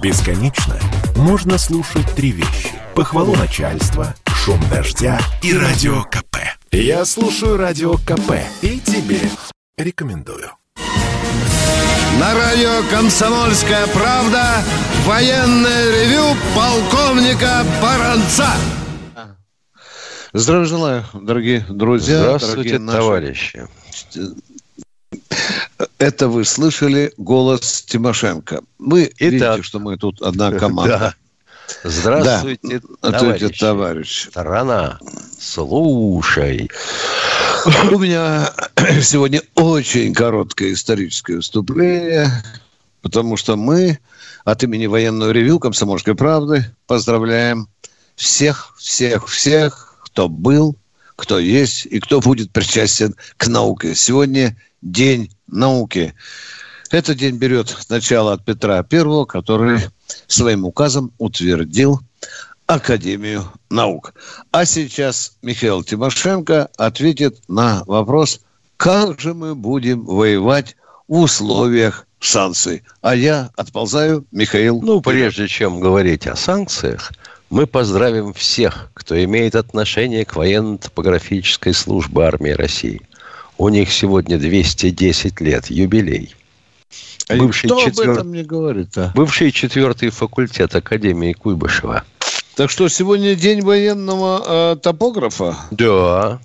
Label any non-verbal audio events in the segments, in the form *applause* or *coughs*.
Бесконечно можно слушать три вещи. Похвалу начальства, шум дождя и радио КП. Я слушаю радио КП и тебе рекомендую. На радио «Комсомольская правда» военное ревю полковника Баранца. Здравия желаю, дорогие друзья. Здравствуйте, дорогие наши... товарищи. Это вы слышали голос Тимошенко. Вы Итак. видите, что мы тут одна *laughs* команда. Да. Здравствуйте, Да. товарищи. Товарищ. Страна, слушай. У меня *clears throat* сегодня очень короткое историческое выступление, потому что мы от имени военного ревю «Комсомольской правды» поздравляем всех, всех, всех, кто был, кто есть и кто будет причастен к науке. Сегодня День науки. Этот день берет начало от Петра I, который своим указом утвердил Академию наук. А сейчас Михаил Тимошенко ответит на вопрос, как же мы будем воевать в условиях санкций. А я отползаю, Михаил. Ну, прежде чем говорить о санкциях, мы поздравим всех, кто имеет отношение к военно-топографической службе армии России. У них сегодня 210 лет, юбилей. А бывший Кто четвер- об этом не говорит, а? Бывший четвертый факультет Академии Куйбышева. Так что сегодня день военного э, топографа? Да.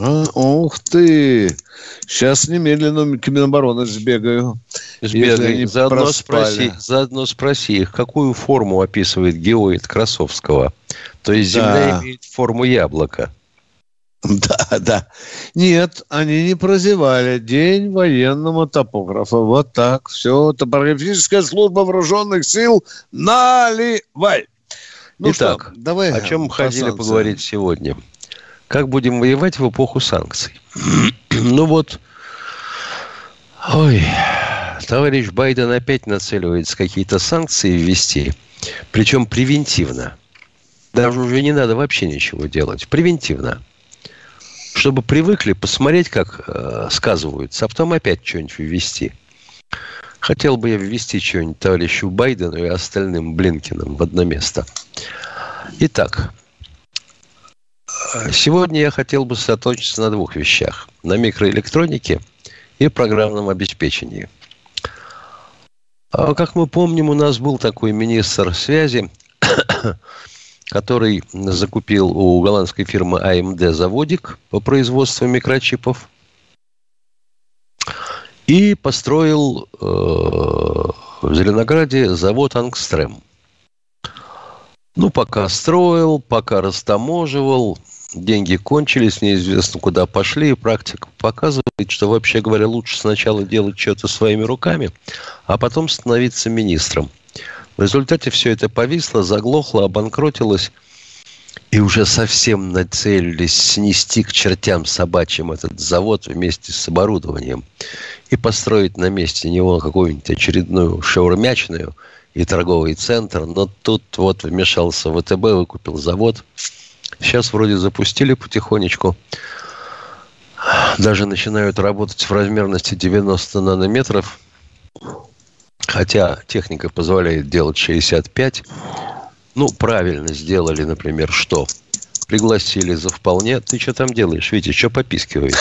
А, ух ты! Сейчас немедленно к Минобороны сбегаю. Сбегай, заодно проспали. спроси, заодно спроси их, какую форму описывает геоид Красовского. То есть Да. Земля имеет форму яблока. *laughs* Да, да. Нет, они не прозевали. День военного топографа. Вот так. Все. Топографическая служба вооруженных сил. Наливай. Ну Итак, что, давай О чем по хотели санкциям. поговорить сегодня? Как будем воевать в эпоху санкций? *clears throat* ну вот, ой, товарищ Байден опять нацеливается какие-то санкции ввести, причем превентивно. Даже уже не надо вообще ничего делать. Превентивно. Чтобы привыкли посмотреть, как э, сказываются, а потом опять что-нибудь ввести. Хотел бы я ввести что-нибудь товарищу Байдену и остальным Блинкиным в одно место. Итак, сегодня я хотел бы сосредоточиться на двух вещах. На микроэлектронике и программном обеспечении. А, Как мы помним, у нас был такой министр связи, который закупил у голландской фирмы AMD заводик по производству микрочипов и построил э, в Зеленограде завод «Ангстрем». Ну, пока строил, пока растаможивал, деньги кончились, неизвестно куда пошли, и практика показывает, что, вообще говоря, лучше сначала делать что-то своими руками, а потом становиться министром. В результате все это повисло, заглохло, обанкротилось, и уже совсем нацелились снести к чертям собачьим этот завод вместе с оборудованием и построить на месте него какую-нибудь очередную шаурмячную и торговый центр. Но тут вот вмешался ВТБ, выкупил завод. Сейчас вроде запустили потихонечку. Даже начинают работать в размерности 90 нанометров. Хотя техника позволяет делать 65. Ну, правильно сделали, например, что? Пригласили за вполне. Ты что там делаешь, Витя? Что попискиваешь?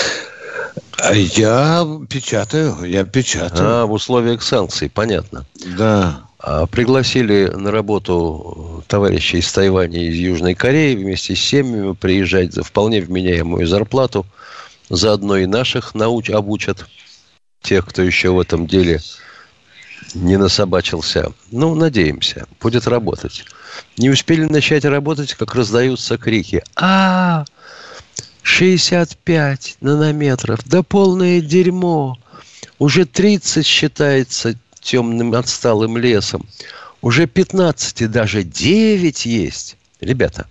А я печатаю, я печатаю. А, в условиях санкций, понятно. Да. А, Пригласили на работу товарищей из Тайваня и из Южной Кореи вместе с семьями приезжать за вполне вменяемую зарплату. Заодно и наших науч обучат. Тех, кто еще в этом деле не насобачился. Ну, надеемся, будет работать. Не успели начать работать, как раздаются крики. А, 65 нанометров, да полное дерьмо. Уже 30 считается темным отсталым лесом. Уже 15 и даже 9 есть. Ребята,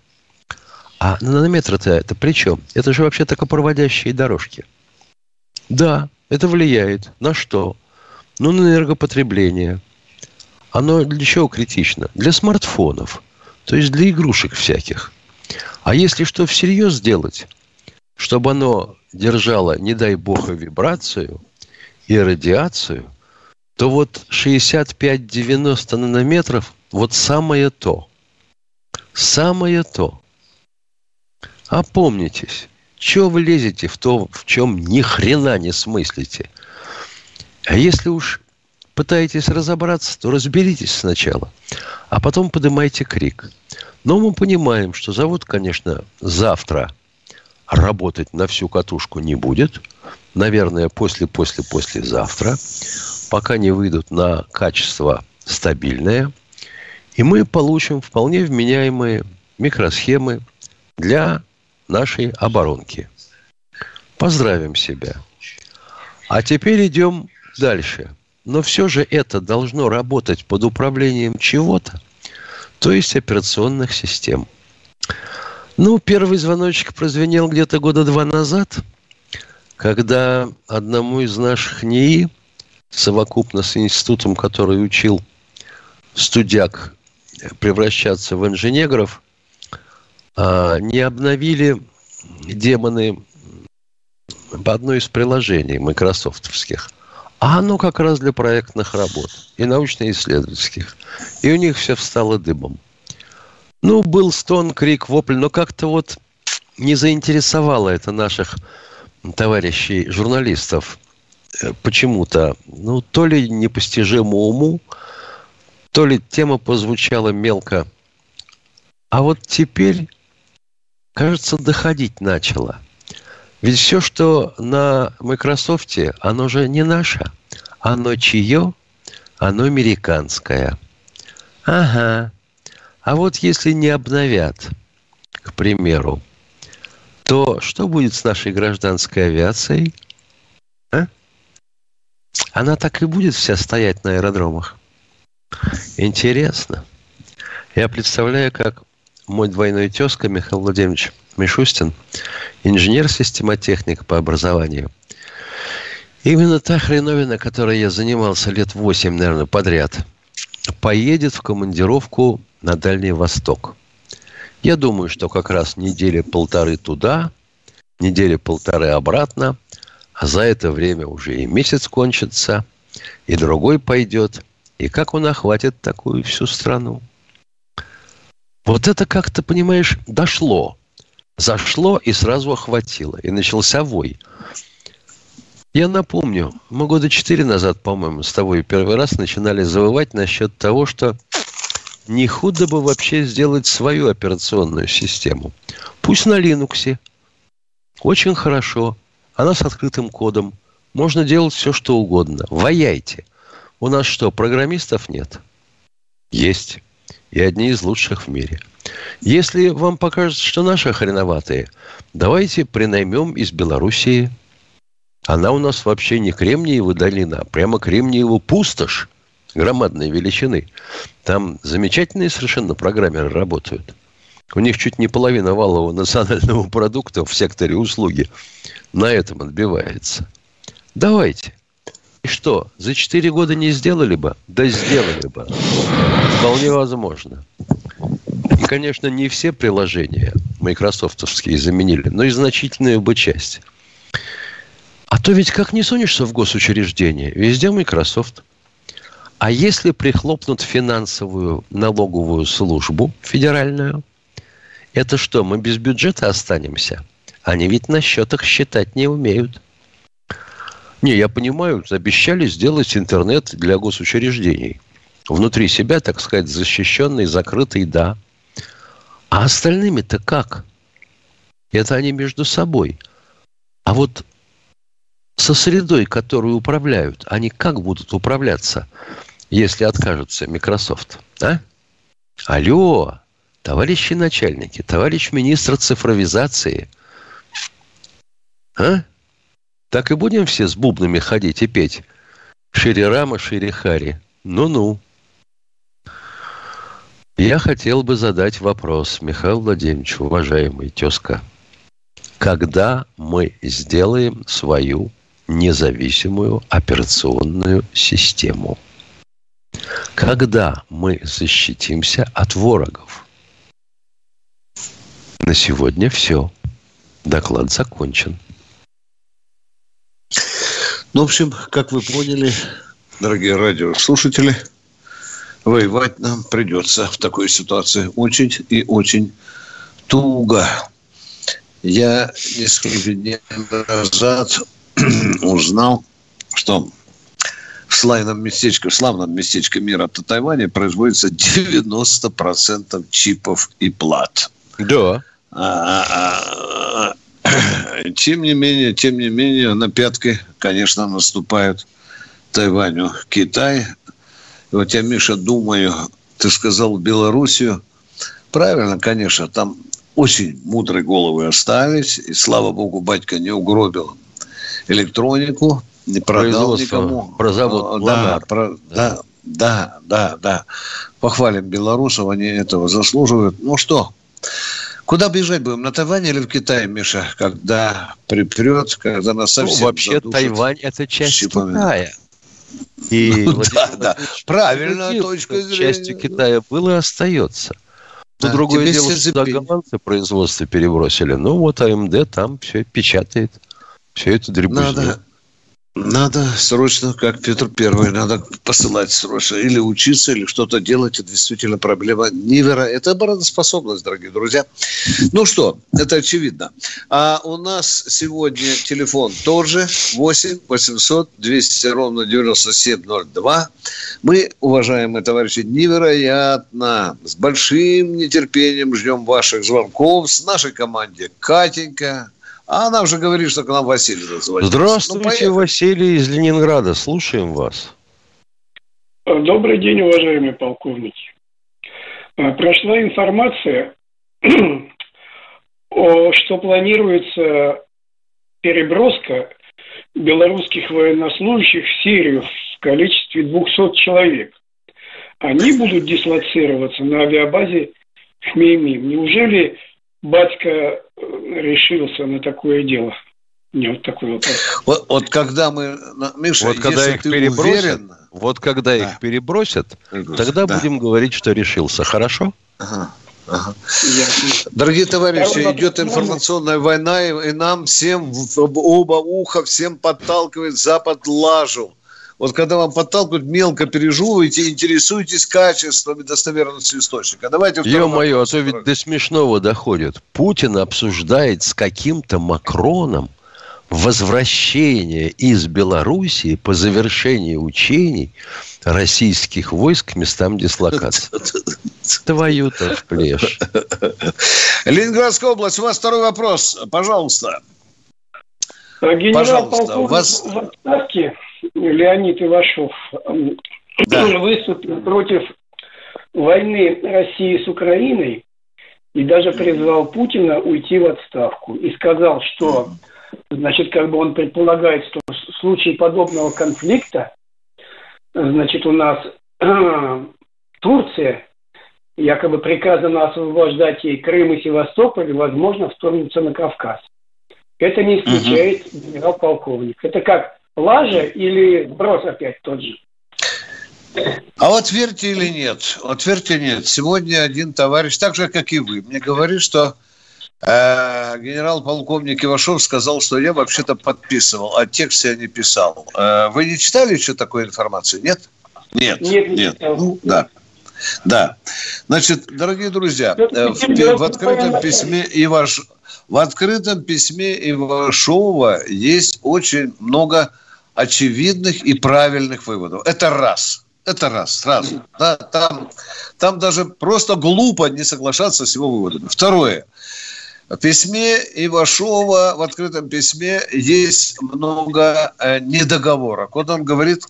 а нанометры-то это при чем? Это же вообще токопроводящие дорожки. Да, это влияет. На что? Ну, на энергопотребление. Оно для чего критично? Для смартфонов. То есть для игрушек всяких. А если что всерьез сделать, чтобы оно держало, не дай бог, и вибрацию, и радиацию, то вот 65-90 нанометров – вот самое то. Самое то. Опомнитесь. Чего вы лезете в то, в чем ни хрена не смыслите? А если уж пытаетесь разобраться, то разберитесь сначала, а потом поднимайте крик. Но мы понимаем, что завод, конечно, завтра работать на всю катушку не будет. Наверное, после-после-послезавтра, пока не выйдут на качество стабильное. И мы получим вполне вменяемые микросхемы для нашей оборонки. Поздравим себя. А теперь идем дальше. Но все же это должно работать под управлением чего-то, то есть операционных систем. Ну, первый звоночек прозвенел где-то года два назад, когда одному из наших НИИ, совокупно с институтом, который учил студяк превращаться в инженеров, а, не обновили демоны по одной из приложений майкрософтовских. А оно как раз для проектных работ и научно-исследовательских. И у них все встало дыбом. Ну, был стон, крик, вопль, но как-то вот не заинтересовало это наших товарищей журналистов э, почему-то. Ну, то ли непостижимо уму, то ли тема позвучала мелко. А вот теперь, кажется, доходить начало – ведь все, что на Microsoft, оно же не наше. Оно чье? Оно американское. Ага. А вот если не обновят, к примеру, то что будет с нашей гражданской авиацией? А? Она так и будет вся стоять на аэродромах. Интересно. Я представляю, как мой двойной тезка Михаил Владимирович Мишустин, инженер-системотехник по образованию. Именно та хреновина, которой я занимался лет восемь, наверное, подряд, поедет в командировку на Дальний Восток. Я думаю, что как раз недели полторы туда, недели полторы обратно, а за это время уже и месяц кончится, и другой пойдет. И как он охватит такую всю страну? Вот это как-то, понимаешь, дошло. Зашло и сразу охватило. И начался вой. Я напомню, мы года четыре назад, по-моему, с тобой первый раз начинали завывать насчет того, что не худо бы вообще сделать свою операционную систему. Пусть на Linux. Очень хорошо. Она с открытым кодом. Можно делать все, что угодно. Ваяйте. У нас что, программистов нет? Есть и одни из лучших в мире. Если вам покажется, что наши хреноватые, давайте принаймем из Белоруссии. Она у нас вообще не Кремниева долина, а прямо Кремниева пустошь громадной величины. Там замечательные совершенно программеры работают. У них чуть не половина валового национального продукта в секторе услуги на этом отбивается. Давайте. И что, за 4 года не сделали бы? Да сделали бы. Вполне возможно. И, конечно, не все приложения майкрософтовские заменили, но и значительную бы часть. А то ведь как не сунешься в госучреждение, везде Microsoft. А если прихлопнут финансовую налоговую службу федеральную, это что, мы без бюджета останемся? Они ведь на счетах считать не умеют. Не, я понимаю, обещали сделать интернет для госучреждений. Внутри себя, так сказать, защищенный, закрытый, да. А остальными-то как? Это они между собой. А вот со средой, которую управляют, они как будут управляться, если откажутся Microsoft? А? Алло, товарищи начальники, товарищ министр цифровизации. А? Так и будем все с бубнами ходить и петь. Шире Рама, шире Хари. Ну-ну. Я хотел бы задать вопрос, Михаил Владимирович, уважаемый тезка. Когда мы сделаем свою независимую операционную систему? Когда мы защитимся от ворогов? На сегодня все. Доклад закончен. Ну, в общем, как вы поняли, дорогие радиослушатели, воевать нам придется в такой ситуации очень и очень туго. Я несколько дней назад *clears throat* узнал, что в славном местечке, в славном местечке мира Тайване производится 90% чипов и плат. Да. А, а, а, *clears throat* тем не менее, тем не менее, на пятки, конечно, наступают Тайваню Китай. И вот я, Миша, думаю, ты сказал Белоруссию. Правильно, конечно, там очень мудрые головы остались. И, слава богу, батька не угробил электронику, не продал никому. Про завод да, про, да, да, да, да. Похвалим белорусов, они этого заслуживают. Ну что, Куда бежать будем? На Тайвань или в Китай, Миша? Когда припрет, когда нас ну, совсем ну, Вообще задушат Тайвань – это часть щипами. Китая. *laughs* И ну, да, да. Правильная точка зрения. Частью Китая было и остается. Да, другое дело, что голландцы производство перебросили. Ну, вот АМД там все печатает. Все это дребезжит. Надо, надо срочно, как Петр Первый, надо посылать срочно. Или учиться, или что-то делать. Это действительно проблема невероятная. Это обороноспособность, дорогие друзья. Ну что, это очевидно. А у нас сегодня телефон тоже 8 800 200 ровно 9702. Мы, уважаемые товарищи, невероятно, с большим нетерпением ждем ваших звонков. С нашей команде Катенька, а она уже говорит, что к нам Василий дозвонился. Здравствуйте, ну, Василий из Ленинграда. Слушаем вас. Добрый день, уважаемые полковники. А, прошла информация, *clears throat* что планируется переброска белорусских военнослужащих в Сирию в количестве 200 человек. Они будут дислоцироваться на авиабазе Хмеймим. Неужели батька э, решился на такое дело? Не вот такой вопрос. Вот, вот когда мы, Миша, вот когда их перебросят, уверен... вот когда да. их перебросят, тогда да. будем говорить, что решился. Хорошо? Ага. Ага. Дорогие товарищи, идет информационная война, и нам всем в оба уха всем подталкивает Запад лажу. Вот когда вам подталкивают, мелко пережевываете, интересуетесь качеством и достоверностью источника. Давайте Ё-моё, а то ведь до смешного доходит. Путин обсуждает с каким-то Макроном возвращение из Белоруссии по завершении учений российских войск к местам дислокации. Твою-то в плешь. Ленинградская область, у вас второй вопрос. Пожалуйста. Генерал-полковник вас... в отставке Леонид Ивашов да. выступил против войны России с Украиной и даже призвал Путина уйти в отставку. И сказал, что, значит, как бы он предполагает, что в случае подобного конфликта, значит, у нас *clears throat* Турция якобы приказано освобождать ей Крым и Севастополь, и, возможно, вторгнуться на Кавказ. Это не исключает угу. генерал-полковник. Это как лажа или брос опять тот же? А вот верьте или нет, вот верьте нет, сегодня один товарищ, так же, как и вы, мне говорит, что э, генерал-полковник Ивашов сказал, что я вообще-то подписывал, а текст я не писал. Э, вы не читали еще такой информации, нет? Нет, нет. нет. Ну, да. Да. Значит, дорогие друзья, э, в, в открытом письме Иваш, в открытом письме Ивашова есть очень много очевидных и правильных выводов. Это раз. Это раз, сразу. Да, там, там даже просто глупо не соглашаться с его выводами. Второе. В письме Ивашова, в открытом письме, есть много э, недоговорок. Вот он говорит,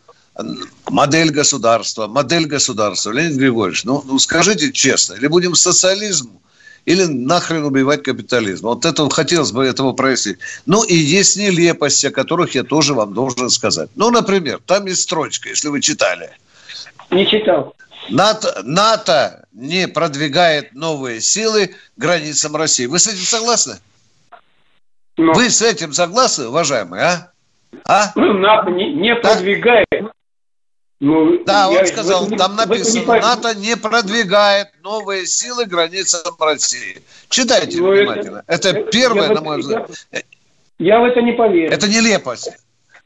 модель государства, модель государства. Леонид Григорьевич, ну, ну скажите честно, или будем социализм, или нахрен убивать капитализм. Вот это хотелось бы этого прояснить. Ну и есть нелепости, о которых я тоже вам должен сказать. Ну, например, там есть строчка, если вы читали. Не читал. НАТО, НАТО не продвигает новые силы границам России. Вы с этим согласны? Но... Вы с этим согласны, уважаемые, а? А? Ну, НАТО не, не продвигает ну, да, я, он сказал, этом, там написано, не НАТО не продвигает новые силы границам России. Читайте ну, внимательно. Это, это первое, на мой взгляд. Я, я в это не поверю. Это нелепость.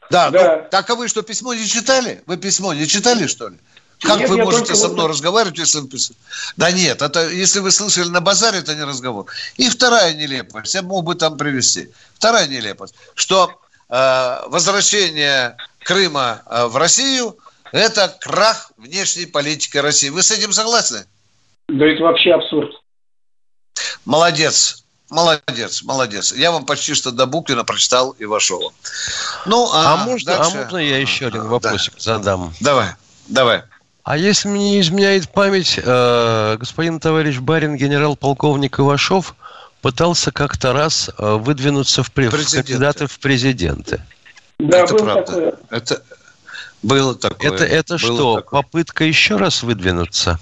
Да, да. Ну, так а вы что, письмо не читали? Вы письмо не читали, что ли? Как нет, вы можете со мной вот... разговаривать, если Да нет, это если вы слышали на базаре, это не разговор. И вторая нелепость, я мог бы там привести. Вторая нелепость, что э, возвращение Крыма э, в Россию – это крах внешней политики России. Вы с этим согласны? Да это вообще абсурд. Молодец. Молодец, молодец. Я вам почти что до Букина прочитал и вошел. Ну, а, а, можно, а дальше... а можно я еще один вопросик да. задам? Давай, давай. А если мне не изменяет память, э, господин товарищ Барин, генерал-полковник Ивашов, пытался как-то раз э, выдвинуться в, в кандидаты в президенты. Да, это правда. Такое. Это было такое. Это, это было что, такое. попытка еще раз выдвинуться?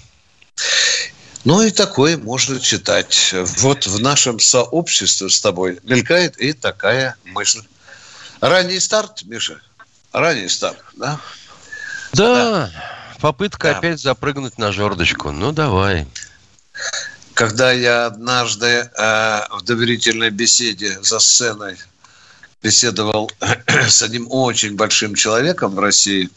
Ну и такое можно читать. Вот в нашем сообществе с тобой мелькает и такая мысль. Ранний старт, Миша? Ранний старт, да? Да, да. попытка да. опять запрыгнуть на жердочку. Ну, давай. Когда я однажды э, в доверительной беседе за сценой беседовал *clears throat* с одним очень большим человеком в России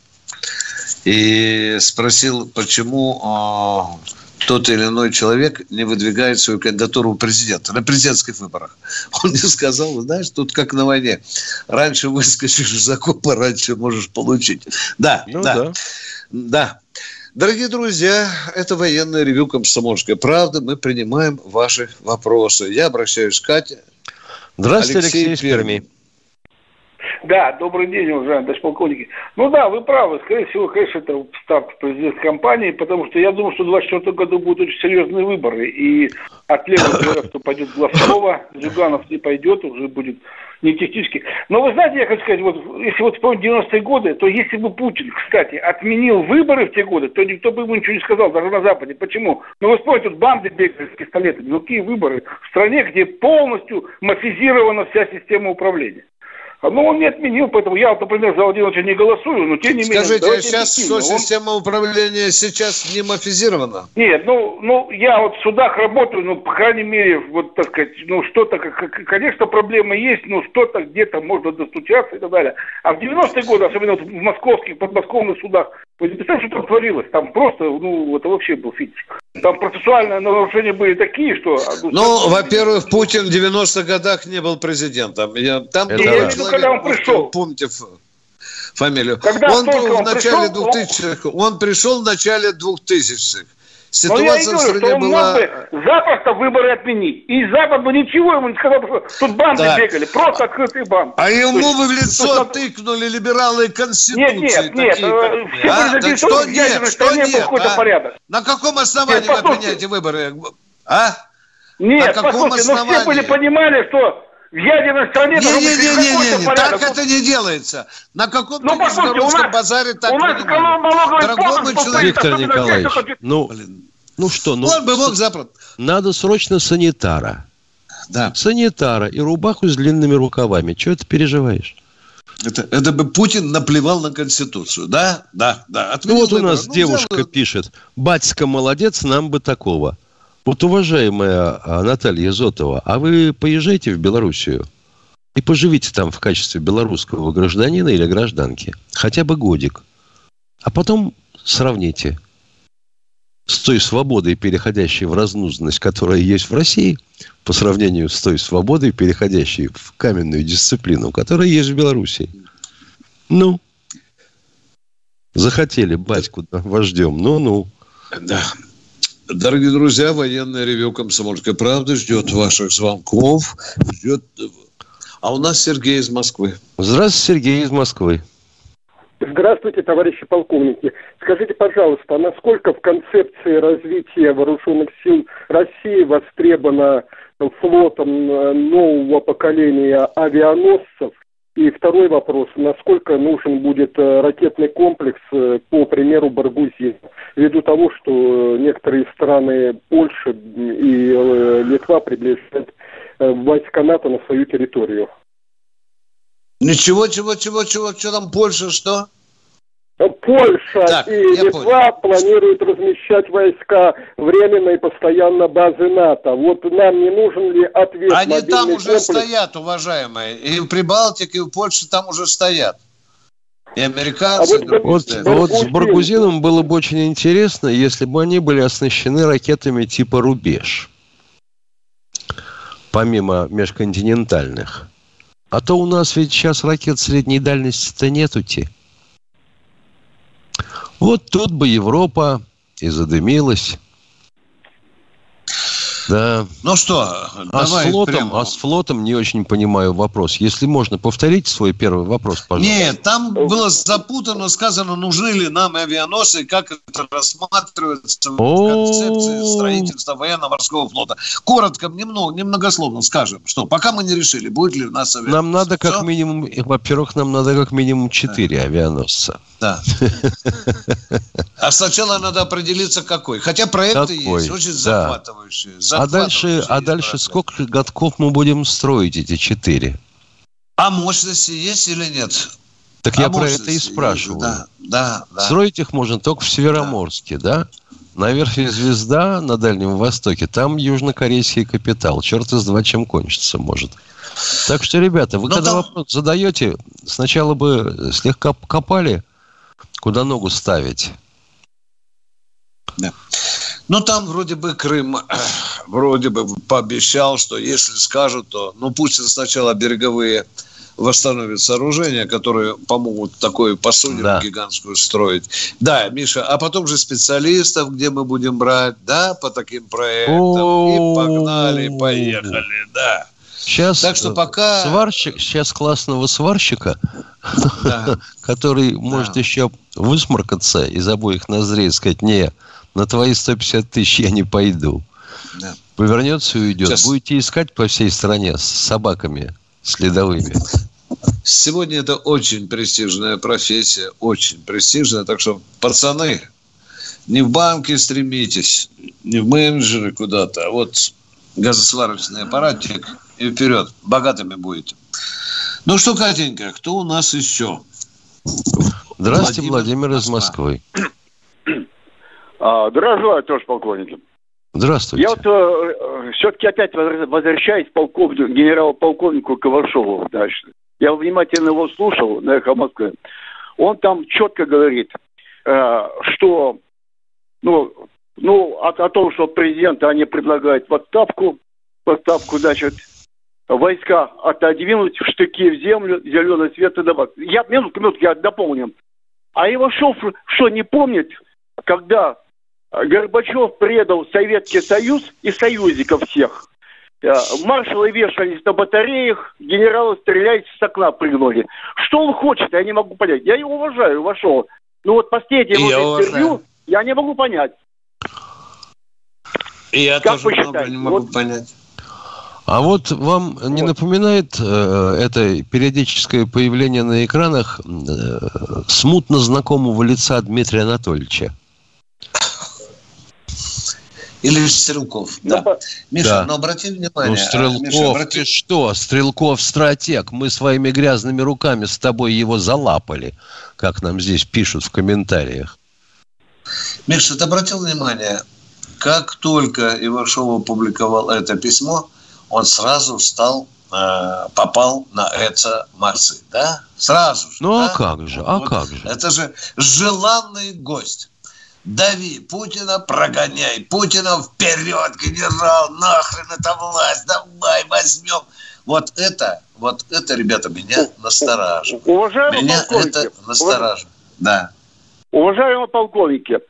и спросил, почему э, тот или иной человек не выдвигает свою кандидатуру в президента на президентских выборах. *laughs* Он мне сказал, знаешь, тут как на войне. Раньше выскочишь из окопа, раньше можешь получить. Да, ну, да, да. Да. Дорогие друзья, это военное ревю «Комсомольская правда». Мы принимаем ваши вопросы. Я обращаюсь к Кате. Здравствуйте, Алексей, Алексей Перми. Да, добрый день, уважаемые товарищ полковники. Ну да, вы правы. Скорее всего, конечно, это старт президентской кампании, потому что я думаю, что в 2024 году будут очень серьезные выборы. И от левого *coughs* кто пойдет Глазкова, Зюганов не пойдет, уже будет не технически. Но вы знаете, я хочу сказать, вот если вот вспомнить 90-е годы, то если бы Путин, кстати, отменил выборы в те годы, то никто бы ему ничего не сказал, даже на Западе. Почему? Ну вы вспомните, тут банды бегают с пистолетами. Ну какие выборы? В стране, где полностью мафизирована вся система управления. Ну, он не отменил, поэтому я, например, за Владимировича не голосую, но тем не менее... Скажите, а сейчас что, он... система управления сейчас не мафизирована? Нет, ну, ну, я вот в судах работаю, ну, по крайней мере, вот, так сказать, ну, что-то, конечно, проблемы есть, но что-то где-то можно достучаться и так далее. А в 90-е годы, особенно вот в московских, подмосковных судах, вы не представляете, что там творилось? Там просто, ну, это вообще был фитиш. Там процессуальные нарушения были такие, что... Ну, ну во-первых, Путин в 90-х годах не был президентом. Я, там это виду, когда он пришел. Помните фамилию. Когда он был в начале 2000-х. Он... он пришел в начале 2000-х. Ситуация Но я и говорю, в стране была... Бы запросто выборы отменить. И Запад бы ничего ему не сказал, что тут банды да. бегали, просто открытые банды. А ему бы в лицо что, тыкнули либералы Конституции. Нет, нет, нет. Э, все а? так что нет, что нет, а? порядок. На каком основании нет, вы отменяете выборы? А? Нет, На каком послушайте, основании? но все были понимали, что в ядерной стране не, не, не, не, не, не, так это не делается. На каком-то ну, международном базаре так у нас налоговый Дорогой человек, Виктор Николаевич, ну, ну что, ну, Он бы мог запросто. Надо срочно санитара. Да. Санитара и рубаху с длинными рукавами. Чего ты переживаешь? Это, это бы Путин наплевал на Конституцию. Да, да, да. Отменил ну вот выбор. у нас ну, девушка взял... пишет. Батька молодец, нам бы такого. Вот, уважаемая а, Наталья Зотова, а вы поезжайте в Белоруссию и поживите там в качестве белорусского гражданина или гражданки. Хотя бы годик. А потом сравните с той свободой, переходящей в разнузность, которая есть в России, по сравнению с той свободой, переходящей в каменную дисциплину, которая есть в Беларуси. Ну, захотели батьку вождем, ну-ну. Да. Дорогие друзья, военное ревю «Комсомольской правды» ждет ваших звонков. Ждет... А у нас Сергей из Москвы. Здравствуйте, Сергей из Москвы. Здравствуйте, товарищи полковники. Скажите, пожалуйста, насколько в концепции развития вооруженных сил России востребовано флотом э, нового поколения авианосцев и второй вопрос, насколько нужен будет э, ракетный комплекс, э, по примеру, Баргузин, ввиду того, что некоторые страны, Польша и Литва приближают войска НАТО на свою территорию. Ничего, чего, чего, чего, что там Польша, что? Польша так, и Литва понял. планируют размещать войска временно и постоянно базы НАТО. Вот нам не нужен ли ответ? Они там уже комплекс? стоят, уважаемые. И в Прибалтике, и в Польше там уже стоят. И американцы. А вот, вот, вот с Баргузином было бы очень интересно, если бы они были оснащены ракетами типа «Рубеж». Помимо межконтинентальных. А то у нас ведь сейчас ракет средней дальности-то нету-те. Вот тут бы Европа и задымилась. Да. Ну что, а с, флотом, прямо... а с флотом не очень понимаю вопрос. Если можно, повторите свой первый вопрос, пожалуйста. Нет, там было запутано, сказано, нужны ли нам авианосцы, как это рассматривается в концепции строительства военно-морского флота. Коротко, немного, немногословно скажем, что пока мы не решили, будет ли у нас авианосцы. Нам надо как минимум, во-первых, нам надо как минимум четыре да. авианосца. Да. А сначала надо определиться, какой. Хотя проекты какой? есть, очень да. захватывающие. А дальше, а дальше сколько годков мы будем строить эти четыре? А мощности есть или нет? Так а я про это и спрашиваю. Да, да, да. Строить их можно только в Североморске, да? да? На верфи «Звезда» на Дальнем Востоке, там южнокорейский капитал. Черт из два чем кончится может. Так что, ребята, вы Но когда там... вопрос задаете, сначала бы слегка копали, куда ногу ставить. Да. Ну, там вроде бы Крым вроде бы пообещал, что если скажут, то, ну, пусть сначала береговые восстановят сооружения, которые помогут такую посудину да. гигантскую строить. Да, Миша, а потом же специалистов, где мы будем брать, да, по таким проектам. И погнали, поехали, да. Сейчас так что пока... сварщик, сейчас классного сварщика, да. *laughs* который да. может еще высморкаться из обоих ноздрей и сказать, не, на твои 150 тысяч я не пойду. Да. Повернется и уйдет. Сейчас... Будете искать по всей стране с собаками следовыми. Сегодня это очень престижная профессия, очень престижная. Так что, пацаны, не в банке стремитесь, не в менеджеры куда-то, а вот газосварочный аппаратик и вперед. Богатыми будете. Ну что, Катенька, кто у нас еще? Здравствуйте, Владимир, Владимир из Москвы. А, здравствуйте, товарищ полковник. Здравствуйте. Я вот э, все-таки опять возвращаюсь полковнику, генерал-полковнику Коваршову дальше. Я внимательно его слушал на «Эхо Москвы». Он там четко говорит, э, что ну, ну, о, о том, что президент они предлагают в отставку, в отставку, значит, войска отодвинуть, штыки в землю, зеленый свет и добавить. Я, минутку, минутку, я дополню. А его что, не помнит, когда Горбачев предал Советский Союз и союзников всех. Э, маршалы вешались на батареях, генералы стреляют с окна прыгнули. Что он хочет, я не могу понять. Я его уважаю, вошел. Но вот последнее его интервью я не могу понять. И я как тоже много не могу вот. понять. А вот вам вот. не напоминает э, это периодическое появление на экранах э, смутно знакомого лица Дмитрия Анатольевича? Или Стрелков. Ну, да. Миша, да. но обрати внимание. Ну, Стрелков, Миша, обрати... ты что? Стрелков стратег. Мы своими грязными руками с тобой его залапали, как нам здесь пишут в комментариях. Миша, ты обратил внимание, как только Ивашов опубликовал это письмо, он сразу стал э, попал на это Марсы, да? Сразу же. Ну а да? а как же, а вот. как же? Это же желанный гость. Дави Путина, прогоняй Путина вперед, генерал, нахрен эта власть, давай возьмем. Вот это, вот это, ребята, меня настораживает. Уважаемый меня это настораживает, да. Уважаемые полковники,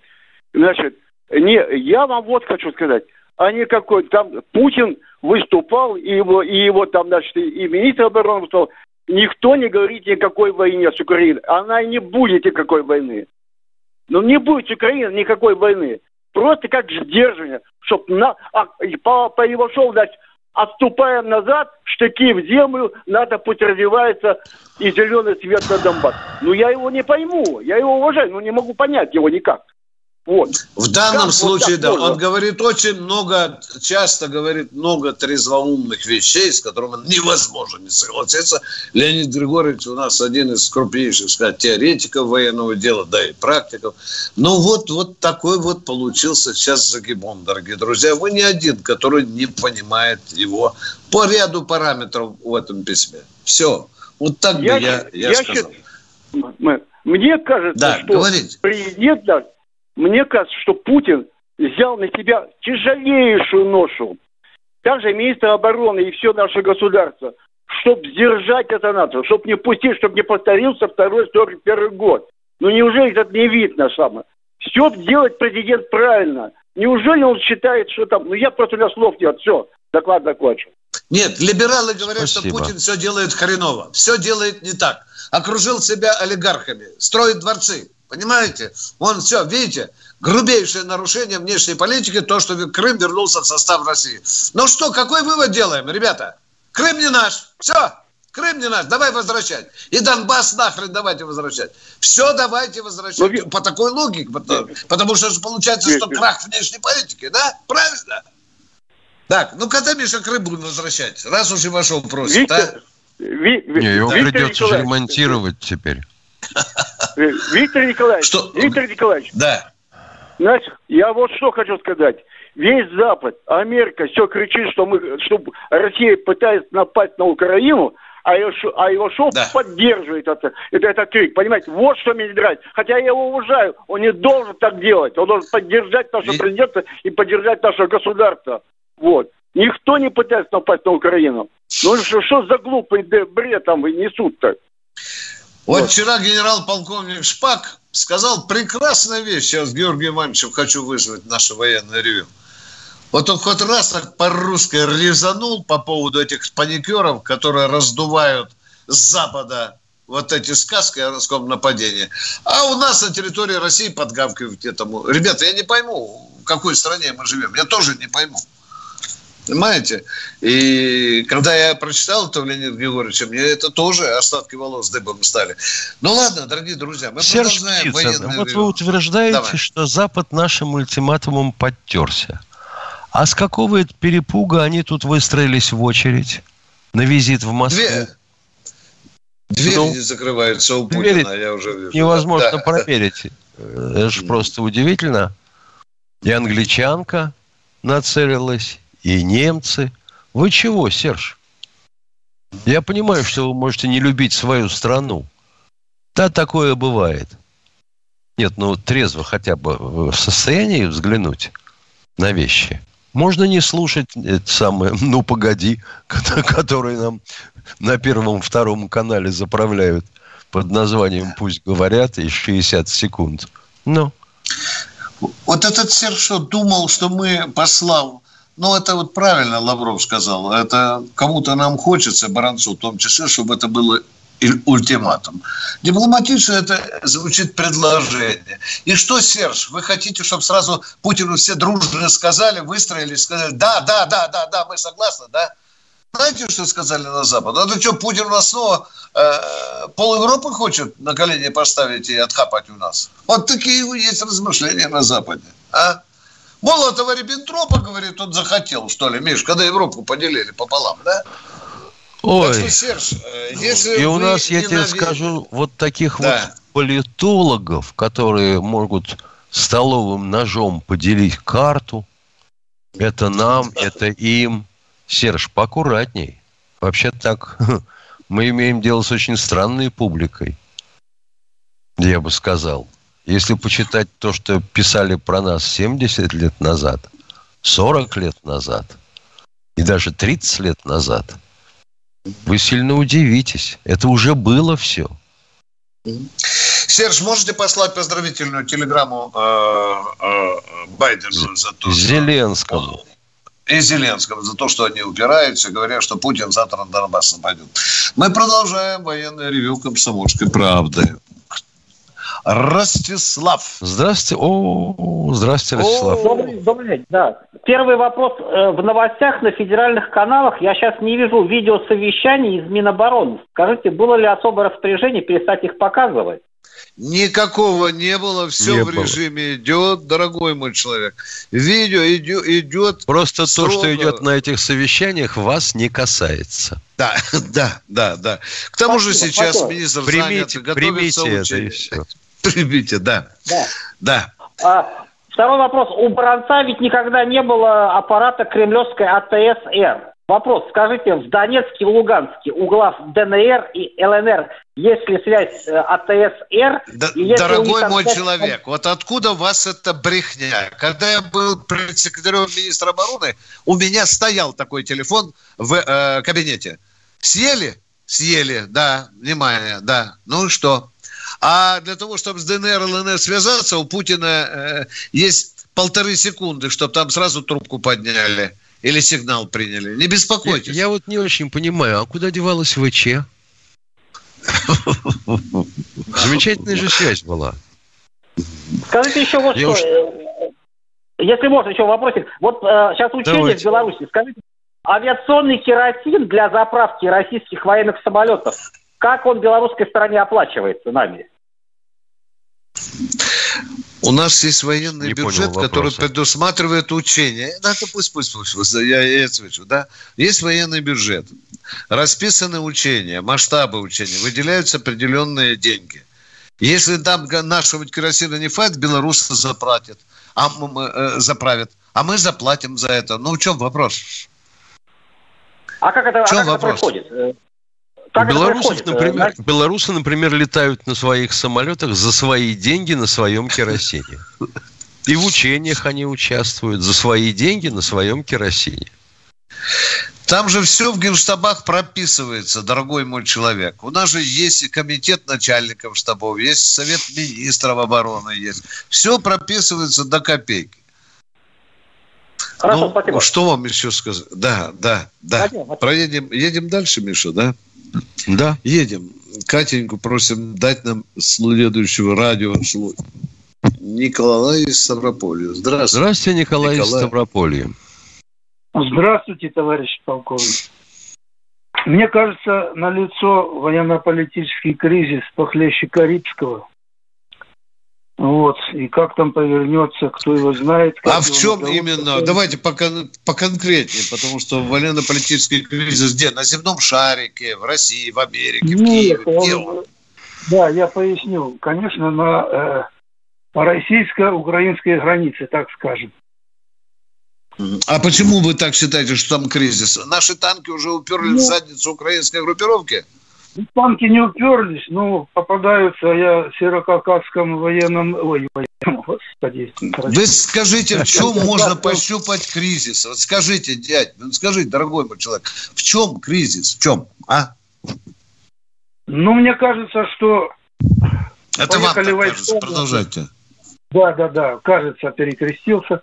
значит, не, я вам вот хочу сказать, а не какой там Путин выступал, и его, и его там, значит, и министр обороны выступал. Никто не говорит никакой войне с Украиной. Она и не будет никакой войны. Но ну, не будет Украины никакой войны. Просто как сдерживание, чтобы на, а, по, по его шоу, значит, отступаем назад, штыки в землю, надо пусть развивается и зеленый свет на Донбасс. Ну, я его не пойму, я его уважаю, но не могу понять его никак. Вот. В данном как случае, вот да, можно? он говорит очень много, часто говорит много трезвоумных вещей, с которыми невозможно не согласиться. Леонид Григорьевич у нас один из крупнейших, сказать, теоретиков военного дела, да и практиков. Ну вот, вот такой вот получился сейчас загибон, дорогие друзья. Вы не один, который не понимает его по ряду параметров в этом письме. Все. Вот так я, бы я, я, я сказал. Считаю, Мне кажется, Да, что говорите. президент мне кажется, что Путин взял на себя тяжелейшую ношу. Также министр обороны и все наше государство, чтобы сдержать это НАТО, чтобы не пустить, чтобы не повторился второй 41 год. Ну неужели это не видно самое? Все делает президент правильно. Неужели он считает, что там... Ну я просто у меня слов нет. Все, доклад закончен. Нет, либералы говорят, Спасибо. что Путин все делает хреново. Все делает не так. Окружил себя олигархами, строит дворцы. Понимаете? Он все, видите, грубейшее нарушение внешней политики, то, что Крым вернулся в состав России. Ну что, какой вывод делаем, ребята? Крым не наш. Все, Крым не наш, давай возвращать. И Донбасс нахрен давайте возвращать. Все давайте возвращать. Ну, ви- По такой логике. Потому, потому что получается, что крах внешней политики, да? Правильно? Так, ну когда, Миша, Крым будем возвращать? Раз уж и вошел просит, Виктор, а? Ви- Не, его Виктор придется же Николаевич, ремонтировать теперь. *laughs* Виктор Николаевич, Что? Виктор Николаевич, Да. Значит, я вот что хочу сказать. Весь Запад, Америка все кричит, что мы, что Россия пытается напасть на Украину, а Ивашов, а Ивашов Да. поддерживает это, это, этот крик. Понимаете, вот что мне не нравится. Хотя я его уважаю, он не должен так делать. Он должен поддержать нашего И- президента и поддержать наше государство. Вот. Никто не пытается напасть на Украину. Ну что, что за глупый бред там несут-то? Вот, Вот. вчера генерал-полковник Шпак сказал прекрасную вещь. Сейчас с Георгием Ивановичем хочу вызвать наше военное ревю. Вот он хоть раз так по-русски резанул по поводу этих паникеров, которые раздувают с Запада вот эти сказки о русском нападении. А у нас на территории России подгавкивают этому. Ребята, я не пойму, в какой стране мы живем. Я тоже не пойму. Понимаете? И когда я прочитал это у Леонида Григорьевича, мне это тоже остатки волос дыбом стали. Ну ладно, дорогие друзья, мы Серж продолжаем Птицын, военное вот вы утверждаете, Давай. что Запад нашим ультиматумом подтерся. А с какого это перепуга они тут выстроились в очередь на визит в Москву? Две. Двери Ну, не закрываются у двери Путина, я уже вижу. Невозможно Да. проверить. Э, Это же просто удивительно. И англичанка нацелилась, и немцы. Вы чего, Серж? Я понимаю, что вы можете не любить свою страну. Да, такое бывает. Нет, ну трезво хотя бы в состоянии взглянуть на вещи. Можно не слушать это самое *laughs* «Ну, погоди», который нам на первом, втором канале заправляют под названием «Пусть говорят» и 60 секунд. Ну, Вот этот Сершо думал, что мы послав... Ну, это вот правильно Лавров сказал. Это кому-то нам хочется, Баранцу в том числе, чтобы это было ультиматум. Дипломатично это звучит предложение. И что, Серж, вы хотите, чтобы сразу Путину все дружно сказали, выстроились, сказали, да, да, да, да, да, мы согласны, да? Знаете, что сказали на Запад? А то что, Путин у нас снова э, пол Европы хочет на колени поставить и отхапать у нас? Вот такие есть размышления на Западе. А? Молотова Риббентропа, говорит, он захотел, что ли, Миш, когда Европу поделили пополам, да? ой. Так что, Серж, э, если И у нас, я тебе скажу, вот таких Да. вот политологов, которые могут столовым ножом поделить карту, это нам, это им. Серж, поаккуратней. Вообще так, *laughs* мы имеем дело с очень странной публикой, я бы сказал. Если почитать то, что писали про нас 70 лет назад, 40 лет назад и даже 30 лет назад, вы сильно удивитесь. Это уже было все. Серж, можете послать поздравительную телеграмму э, э, Байдену за то, что... Зеленскому. и Зеленскому за то, что они упираются, говорят, что Путин завтра на Донбасс нападет. Мы продолжаем военное ревю комсомольской правды. Ростислав. Здравствуйте. О, здравствуйте, Ростислав. Добрый, добрый день, да. Первый вопрос. Э, В новостях на федеральных каналах я сейчас не вижу видеосовещаний из Минобороны. Скажите, было ли особое распоряжение перестать их показывать? Никакого не было, все Не в было. режиме идет, дорогой мой человек. Видео идет, идет Просто то, что Строго. идет на этих совещаниях, вас не касается. Да, *laughs* да, да, да. К тому же Спасибо, сейчас спасибо. министр Примите, занят, примите готовится это и все. Примите, да, Да. да. А, второй вопрос. У Баранца ведь никогда не было аппарата кремлевской АТС-Р. Вопрос, скажите, в Донецке и Луганске у глав ДНР и ЛНР есть ли связь э, АТСР? Да, дорогой мой связь... человек, вот откуда у вас эта брехня? Когда я был предсекретарем министра обороны, у меня стоял такой телефон в э, кабинете. Съели? Съели, да, внимание, да. Ну и что? А для того, чтобы с ДНР и ЛНР связаться, у Путина э, есть полторы секунды, чтобы там сразу трубку подняли или сигнал приняли. Не беспокойтесь. Я, я вот не очень понимаю, а куда девалась ВЧ? *laughs* Замечательная же связь была. Скажите еще вот что. Если можно, еще вопросик. Вот э, сейчас учение Давайте. в Беларуси. Скажите, авиационный керосин для заправки российских военных самолетов, как он белорусской стороне оплачивается нами? У нас есть военный не бюджет, который предусматривает учения. Да, это пусть, пусть, пусть, я, я отвечу, да. Есть военный бюджет, расписаны учения, масштабы учений, выделяются определенные деньги. Если там нашего керосина не хватит, белорусы заплатят, а мы, э, заправят, а мы заплатим за это. Ну, в чем вопрос? А как это, а как это происходит? Как Белорусов, например, да? белорусы, например, летают на своих самолетах за свои деньги на своем керосине. И в учениях они участвуют за свои деньги на своем керосине. Там же все в генштабах прописывается, дорогой мой человек. У нас же есть и комитет начальников штабов, есть совет министров обороны, есть. Все прописывается до копейки. Хорошо, ну, спасибо. Что вам еще сказать? Да, да, да. Проедем, едем дальше, Миша, да? Да. Едем. Катеньку просим дать нам следующего радио. Николай из Ставрополья. Здравствуйте. Здравствуйте, Николай, Николай. из Ставрополья. Здравствуйте, товарищ полковник. Мне кажется, на лицо военно-политический кризис похлеще Карибского. Вот. И как там повернется, кто его знает. А в чем именно? Давайте пока поконкретнее, потому что военно-политический кризис где? На земном шарике, в России, в Америке, в Нет, Киеве. Где он? Да, я поясню. Конечно, на э, российско-украинской границе, так скажем. А почему вы так считаете, что там кризис? Наши танки уже уперли ну, в задницу украинской группировки? Танки не уперлись, но попадаются, я в Северокавказском военном... Ой, военном, господи. Вы скажите, в чем можно пощупать кризис? Вот скажите, дядь, ну скажите, дорогой мой человек, в чем кризис? В чем, а? Ну, мне кажется, что... Это вам так кажется, продолжайте. Да, да, да, кажется, перекрестился.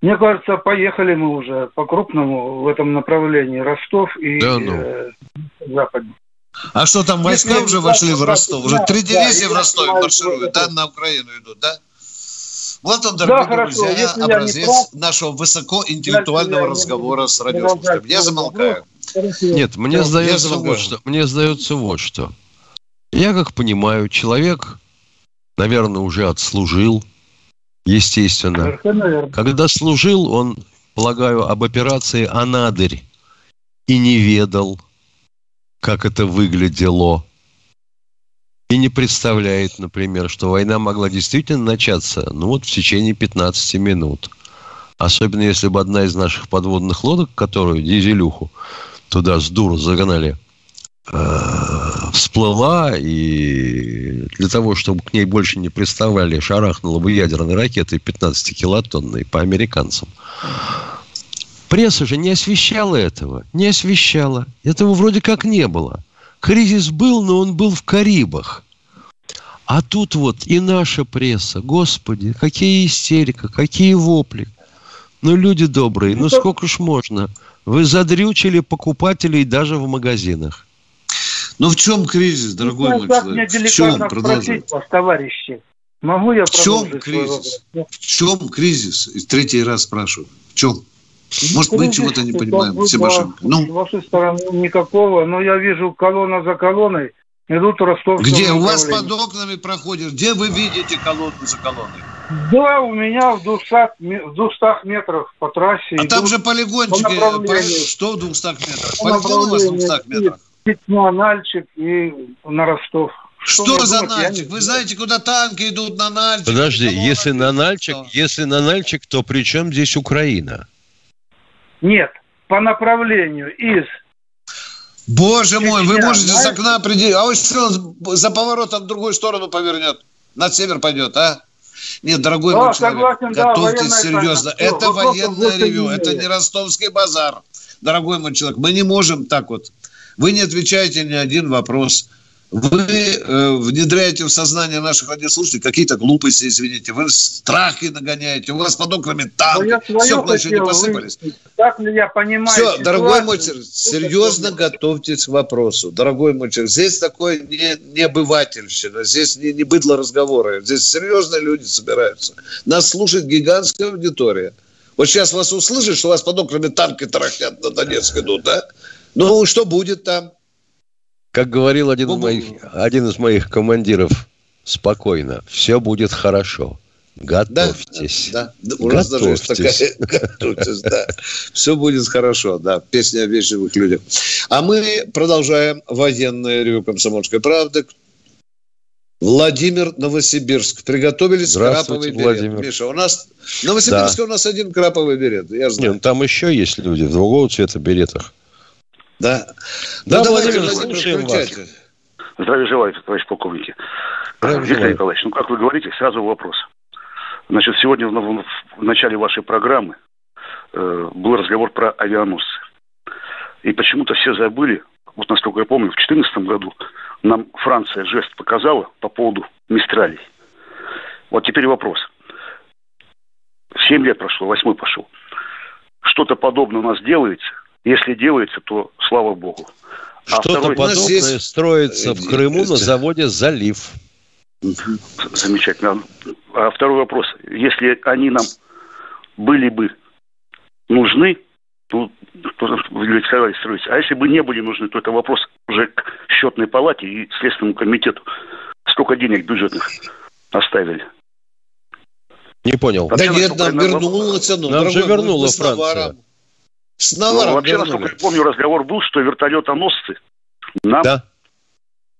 Мне кажется, поехали мы уже по-крупному в этом направлении. Ростов и да, ну. э, Западный. А что там, войска уже вошли в Ростов? Уже три дивизии в Ростове маршируют, да, на Украину идут, да? Вот он, дорогие да, друзья, Если образец прав, нашего высокоинтеллектуального разговора с радиослушателем. Я замолкаю. Нет, мне сдается вот что. Мне сдается вот что. Я как понимаю, человек, наверное, уже отслужил, естественно. Когда служил, он, полагаю, об операции «Анадырь» и не ведал, как это выглядело. И не представляет, например, что война могла действительно начаться, ну вот в течение 15 минут. Особенно если бы одна из наших подводных лодок, которую дизелюху туда с дуру загнали, э, всплыла, и для того, чтобы к ней больше не приставали, шарахнула бы ядерной ракетой 15-килотонной по американцам. Пресса же не освещала этого. Не освещала. Этого вроде как не было. Кризис был, но он был в Карибах. А тут вот и наша пресса. Господи, какие истерика, какие вопли. Ну, люди добрые, ну сколько ж можно? Вы задрючили покупателей даже в магазинах. Ну, в чем кризис, дорогой ну, мой человек? В чем? Продолжайте. Вас, товарищи. Могу я в чем кризис? В чем кризис? И третий раз спрашиваю. В чем? Может, мы чего-то не понимаем, Себашенко. Ну. С вашей стороны никакого, но я вижу колонна за колонной идут Ростов. Где? У вас под окнами проходит. Где вы видите колонну за колонной? Да, у меня в 200, в 200 метрах по трассе. А там же полигончики. По что в 200 метрах? Полигон у вас в 200 метрах? Пятно, Нальчик и на Ростов. Что, что за думать? Нальчик? Вы знаете, куда танки идут на Нальчик? Подожди, если на Нальчик, если на Нальчик, то при чем здесь Украина? Нет. по направлению из Боже мой, вы можете с окна определить. А он за поворотом в другую сторону повернет? На север пойдет, а? Нет, дорогой да, мой человек, согласен, готовьтесь да, серьезно. Тайна. Это Все, военное ревю, это не ростовский базар. Дорогой мой человек, мы не можем так вот. Вы не отвечаете ни один вопрос вы э, внедряете в сознание наших радиослушателей какие-то глупости, извините, вы страхи нагоняете, у вас под окнами танки, стекла еще не посыпались. Вы, так ли я понимаю? Все, ситуацию, дорогой мой человек, серьезно готовьтесь к вопросу. Дорогой мой человек, здесь такое не, не обывательщина, здесь не, не быдло разговора, здесь серьезные люди собираются. Нас слушает гигантская аудитория. Вот сейчас вас услышат, что у вас под окнами танки тарахтят на Донецк идут, да? Ну, что будет там? Как говорил один, из моих, один из моих командиров, спокойно, все будет хорошо. Готовьтесь. Да, да. У нас даже есть такая, готовьтесь, *laughs* да. Все будет хорошо, да. Песня о вежливых людях. А мы продолжаем военное ревю комсомольской правды. Владимир Новосибирск. Приготовились краповый берет. Владимир. Миша, у нас в Новосибирске да. у нас один краповый берет. Я знаю. Нет, там еще есть люди в другого цвета беретах. Да. Да, да Владимир, слушаем вас. Здравия желаю, товарищ полковники. Виктор Николаевич, ну как вы говорите, сразу вопрос. Значит, сегодня в, в начале вашей программы э, был разговор про авианосцы. И почему-то все забыли, вот насколько я помню, в 2014 году нам Франция жест показала по поводу Мистралей. Вот теперь вопрос. Семь лет прошло, восьмой пошел. Что-то подобное у нас делается – если делается, то слава богу. А Что-то второй... подобное есть... строится в Крыму на заводе «Залив». Замечательно. А второй вопрос. Если они нам были бы нужны, то, то сказали строить. А если бы не были нужны, то это вопрос уже к счетной палате и Следственному комитету. Сколько денег бюджетных оставили? Не понял. Да нет, нам вернула цену. Нам же вернула Франция. С наваром ну, вообще, вернули. насколько я помню, разговор был, что вертолетоносцы нам да.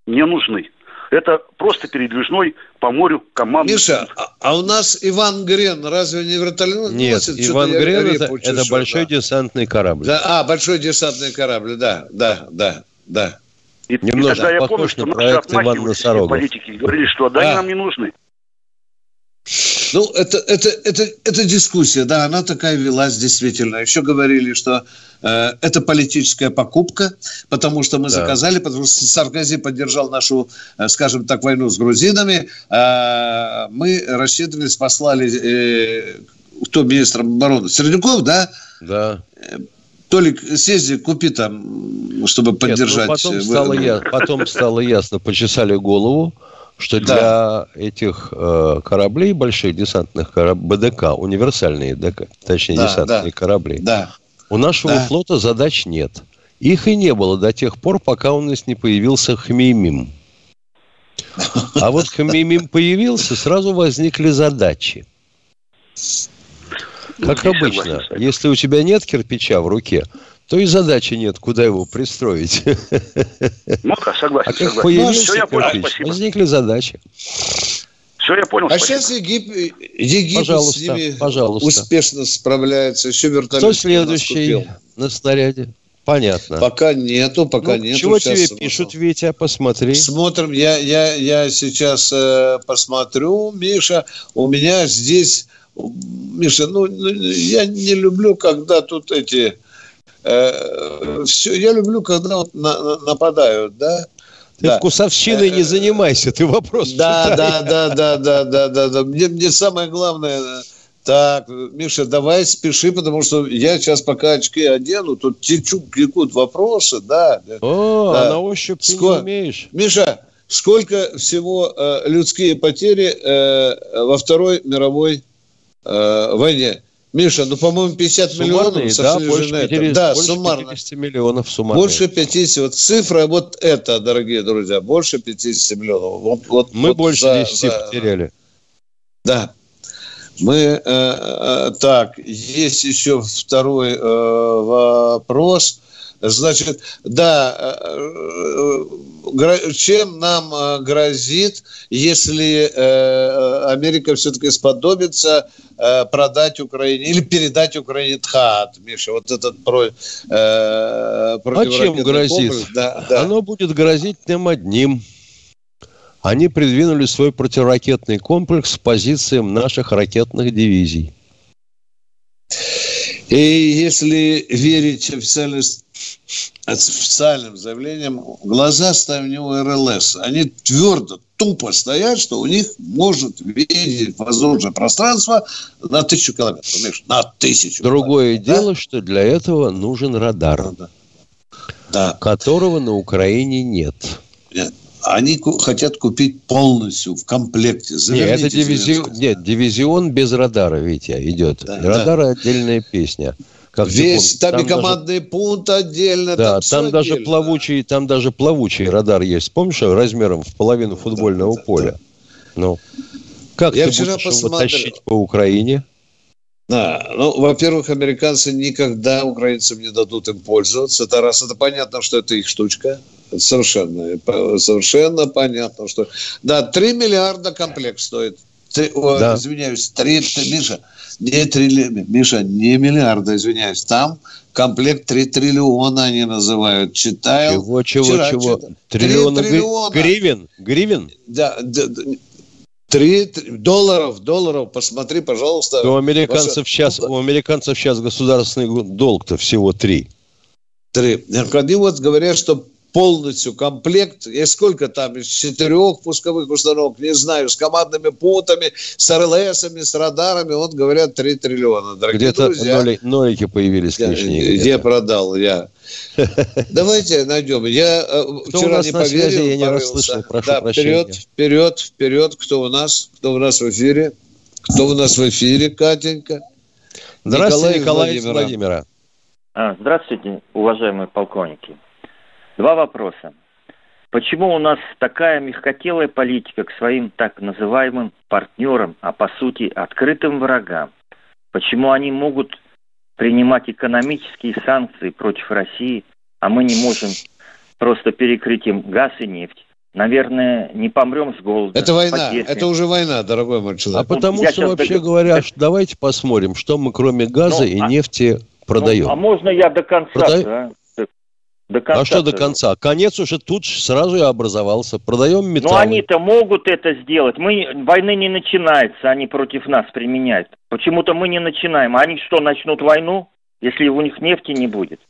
не нужны. Это просто передвижной по морю командный. Миша, а, а у нас Иван Грен разве не вертолет? Нет, Иван Грен это, это большой да. десантный корабль. Да, а, большой десантный корабль, да, да, да, да. И, Немножко и тогда я помню, что наши отмахивались политики говорили, что да, а. они нам не нужны. Ну, это, это, это, это дискуссия, да, она такая велась действительно. Еще говорили, что э, это политическая покупка, потому что мы да. заказали, потому что Саркози поддержал нашу, э, скажем так, войну с грузинами. Э, мы рассчитывались, послали, э, кто министром обороны? Сердюков, да? Да. Толик, съезди, купи там, чтобы поддержать. Нет, ну потом, стало я, потом стало ясно, почесали голову, что да. для этих э, кораблей, больших десантных кораблей, БДК, универсальные, точнее, да, десантные да, корабли, да, у нашего да. флота задач нет. Их и не было до тех пор, пока у нас не появился Хмеймим. *laughs* А вот Хмеймим появился, сразу возникли задачи. Как обычно, если у тебя нет кирпича в руке, то и задачи нет, куда его пристроить. Ну, согласен. А как согласен. появился ну, все, я понял, спасибо. возникли задачи. Все, я понял. А спасибо. сейчас Егип... Египет пожалуйста, с ними пожалуйста. успешно справляется. Еще вертолет Кто следующий на снаряде? Понятно. Пока нету, пока ну, нету. Чего сейчас тебе пишут, Витя? Посмотри. Смотрим. Я, я, я сейчас э, посмотрю, Миша. У меня здесь... Миша, ну, ну я не люблю, когда тут эти Э, все, я люблю, когда вот на, на, нападают, да. Ты да. вкусовщиной не э, занимайся, ты вопрос да, да, да, да, да, да, да, да. Мне, мне самое главное, так, Миша, давай спеши, потому что я сейчас пока очки одену, тут течу, текут вопросы, да. О, да. а на ощупь ты не умеешь. Миша, сколько всего э, людские потери э, во Второй мировой э, войне? Миша, ну, по-моему, 50 суммарные, миллионов да, больше, 50, да, больше суммарно. 50 миллионов суммарно. Больше 50. Вот цифра вот это, дорогие друзья, больше 50 миллионов. Вот, вот, Мы вот больше за, 10 за... потеряли. Да. Мы, э, э, так, есть еще второй э, вопрос. Значит, да, э, э, чем нам э, грозит, если Америка все-таки сподобится продать Украине или передать Украине ТХАТ, Миша, вот этот про, э, А чем грозит? Да, да. Оно будет грозить тем одним. Они придвинули свой противоракетный комплекс к позициям наших ракетных дивизий. И если верить официальным, официальным заявлениям, глаза ставим него РЛС. Они твердо, тупо стоят, что у них может видеть воздушное пространство на тысячу километров. На тысячу Другое километров. дело, да? что для этого нужен радар, да. Да. которого на Украине нет. Нет они хотят купить полностью в комплекте. Заверните Нет, это дивизион, нет, дивизион без радара, Витя, идет. Да, Радар да. отдельная песня. Как Весь, там, там и командный даже, пункт отдельно. Да, там, там даже отдельно. плавучий, там даже плавучий радар есть. Помнишь, размером в половину футбольного да, поля? Да. Ну, как Я ты вчера будешь посмотрел... его тащить по Украине? Да, ну, во-первых, американцы никогда украинцам не дадут им пользоваться. Это раз, это понятно, что это их штучка. Совершенно, совершенно понятно, что... Да, 3 миллиарда комплект стоит. 3, да. о, извиняюсь, 3, 3, Миша, не 3, Миша, не миллиарда, извиняюсь. Там комплект 3 триллиона они называют. Читаю. Чего, чего, вчера, чего? Читал. Триллиона, триллиона. Гривен? Гривен? Да, да, Три долларов, долларов, посмотри, пожалуйста. у американцев ваша... сейчас, у американцев сейчас государственный долг-то всего три. Три. Они вот говорят, что полностью комплект. И сколько там? Из четырех пусковых установок, не знаю, с командными пунктами, с РЛСами, с радарами. Вот говорят 3 триллиона. Где-то ноли, нолики появились лишние. Где продал я. *laughs* Давайте найдем. Я э, кто вчера не поверил. Связи, я не расслышал, прошу да, прощения. Вперед, вперед, вперед. Кто у нас? Кто у нас в эфире? Кто у нас в эфире, Катенька? Здравствуйте, Николай, Николай Владимира. А, здравствуйте, уважаемые полковники. Два вопроса. Почему у нас такая мягкотелая политика к своим так называемым партнерам, а по сути открытым врагам? Почему они могут принимать экономические санкции против России, а мы не можем просто перекрыть им газ и нефть? Наверное, не помрем с голода. Это война, это уже война, дорогой мой человек. А потому Я что, вообще до... говоря, давайте посмотрим, что мы кроме газа ну, и а... нефти продаем. Ну, а можно я до конца? Прода... Да? До конца. А что до конца? Конец уже тут сразу и образовался. Продаем металл. Ну, они-то могут это сделать. Мы, войны не начинается, они против нас применяют. Почему-то мы не начинаем. Они что, начнут войну, если у них нефти не будет?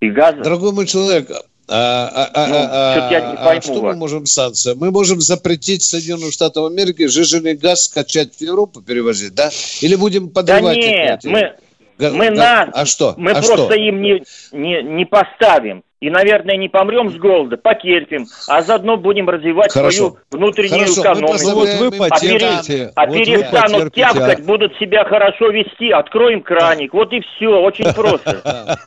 И газа? Дорогой мой человек, а, а, а, ну, а, я не пойму а что вас. мы можем санкции? Мы можем запретить Соединенным Штатам Америки жиженый газ скачать в Европу, перевозить, да? Или будем подрывать? Да нет, мы, мы да, на... А что? Мы а просто что? им не, не, не поставим. И, наверное, не помрем с голода, потерпим, а заодно будем развивать Хорошо. свою внутреннюю Хорошо. экономику. Вот вы потерпите. А, пере... а вот перестанут тявкать, будут себя хорошо вести, откроем краник. Вот и все, очень *laughs* просто.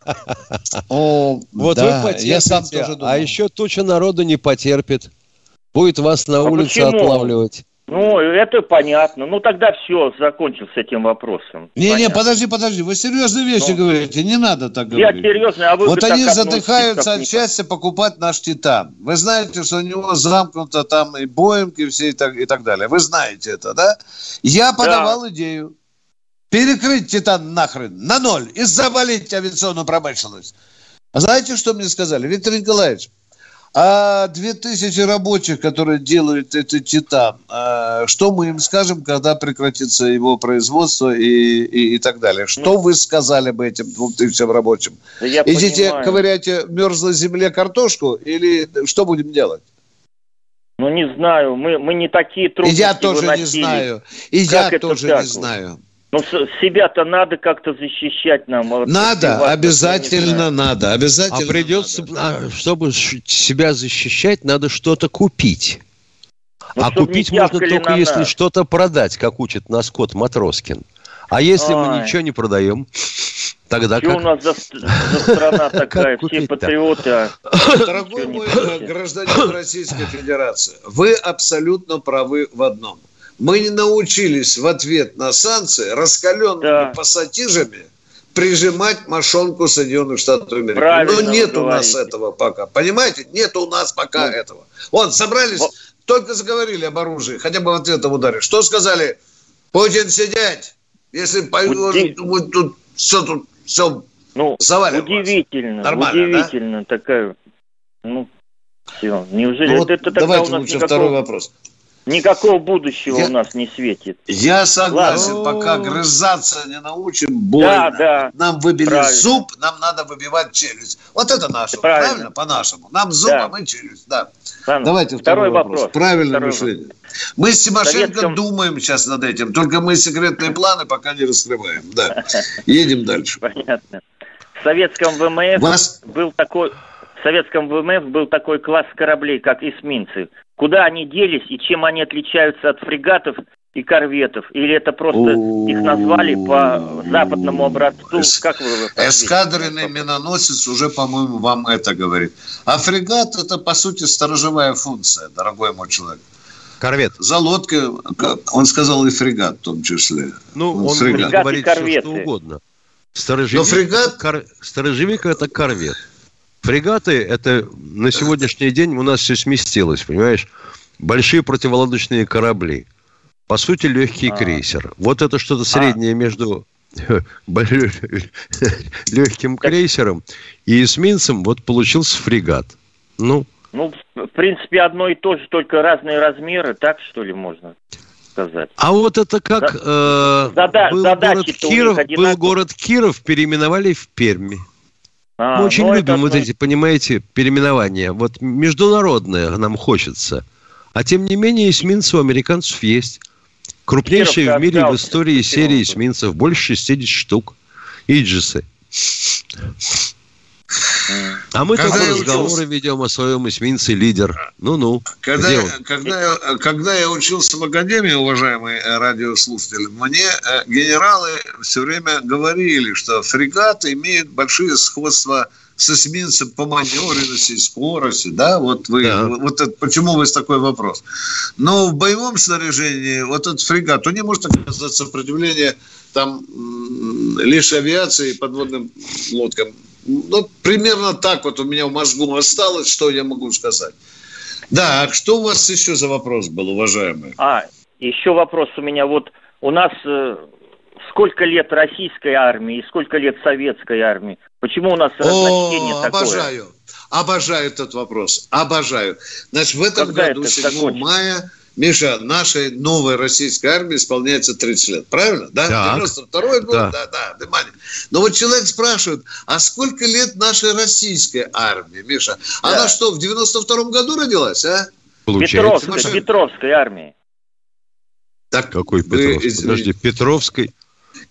Вот вы потерпите, а еще туча народа не потерпит. Будет вас на а улице отлавливать. Ну, это понятно. Ну, тогда все, закончил с этим вопросом. Не-не, подожди, подожди. Вы серьезные вещи ну, говорите. Не надо так говорить. Я серьезно, а вы Вот они задыхаются от счастья покупать наш Титан. Вы знаете, что у него замкнуто там и Боинг, и все и так, и так далее. Вы знаете это, да? Я подавал да. идею. Перекрыть Титан нахрен на ноль и завалить авиационную промышленность. А знаете, что мне сказали? Виктор Николаевич, а 2000 рабочих, которые делают этот титан, а что мы им скажем, когда прекратится его производство и, и, и так далее? Что ну, вы сказали бы этим 2000 рабочим? Да Идите понимаю. ковыряйте в мерзлой земле картошку или что будем делать? Ну, не знаю. Мы, мы не такие трудности И я тоже выносили. не знаю. И как я тоже так? не знаю. Ну, себя-то надо как-то защищать нам. Надо, обязательно надо, обязательно. А придется, надо. чтобы себя защищать, надо что-то купить. Ну, а купить можно только если что-то продать, как учит нас кот Матроскин. А если Ой. мы ничего не продаем, тогда Что как? у нас за, за страна *laughs* такая, все патриоты? А *laughs* Дорогой мой гражданин Российской Федерации, вы абсолютно правы в одном – мы не научились в ответ на санкции раскаленными да. пассатижами прижимать мошонку Соединенных Штатов Америки. Правильно Но нет у нас этого пока. Понимаете? Нет у нас пока ну, этого. Вот, собрались, вот. только заговорили об оружии, хотя бы в ответом ударе. Что сказали? Путин сидеть. Если Уди... будет тут все тут все ну, удивительно, Нормально, удивительно да? такая, ну, все. Неужели ну, вот это, это давайте лучше никакого... второй вопрос. Никакого будущего я, у нас не светит. Я согласен, Ладно. пока грызаться не научим, больно. Да, да. Нам выбили правильно. зуб, нам надо выбивать челюсть. Вот это наше, правильно, правильно по-нашему. Нам зуб, да. а мы челюсть, да. Ладно. Давайте второй, второй вопрос. вопрос. Правильное второй мышление. Вопрос. Мы с Тимошенко Советском... думаем сейчас над этим, только мы секретные планы пока не раскрываем. Да. *laughs* Едем дальше. Понятно. В советском ВМФ Вас... был такой в советском ВМФ был такой класс кораблей, как эсминцы. Куда они делись и чем они отличаются от фрегатов и корветов? Или это просто их назвали по западному образцу? Как вы Эскадренный миноносец уже, по-моему, вам это говорит. А фрегат – это, по сути, сторожевая функция, дорогой мой человек. Корвет. За лодкой, он сказал и фрегат в том числе. Ну, он фрегат. говорит все, что угодно. Сторожевик, Но фрегат... Кор... Сторожевик – это корвет. Фрегаты, это на сегодняшний день у нас все сместилось, понимаешь? Большие противолодочные корабли. По сути, легкий а. крейсер. Вот это что-то среднее а. между *laughs* *laughs* легким крейсером и эсминцем. Вот получился фрегат. Ну, ну, в принципе, одно и то же, только разные размеры, так что ли можно сказать? А вот это как э, Зада- был, город Киров, был город Киров, переименовали в Перми. А, Мы очень ну, любим вот эти, понимаете, переименования. Вот международное нам хочется. А тем не менее, эсминцы у американцев есть. Крупнейшие в мире в истории серии эсминцев. Больше 60 штук. Иджисы. А мы когда только разговоры учился... ведем о своем эсминце лидер. Ну-ну. Когда, я, когда, я, когда я учился в академии, уважаемые радиослушатели, мне э, генералы все время говорили, что фрегат имеет большие сходства с эсминцем по маневренности, скорости, да, вот вы, да. вот это, почему вы с такой вопрос. Но в боевом снаряжении вот этот фрегат, он не может оказать сопротивление там лишь авиации и подводным лодкам ну, примерно так вот у меня в мозгу осталось, что я могу сказать. Да, а что у вас еще за вопрос был, уважаемый? А, еще вопрос у меня. Вот у нас э, сколько лет российской армии и сколько лет советской армии? Почему у нас разночтение такое? Обожаю, обожаю этот вопрос, обожаю. Значит, в этом Когда году, 7 мая, Миша, нашей новой российской армии исполняется 30 лет. Правильно? Да? Так. 92 год? Да, да, да. Внимание. Но вот человек спрашивает, а сколько лет нашей российской армии, Миша? Да. Она что, в 92 году родилась, а? Получается. Петровской, Петровской армии. Так, Какой Петровской? Подожди, Петровской?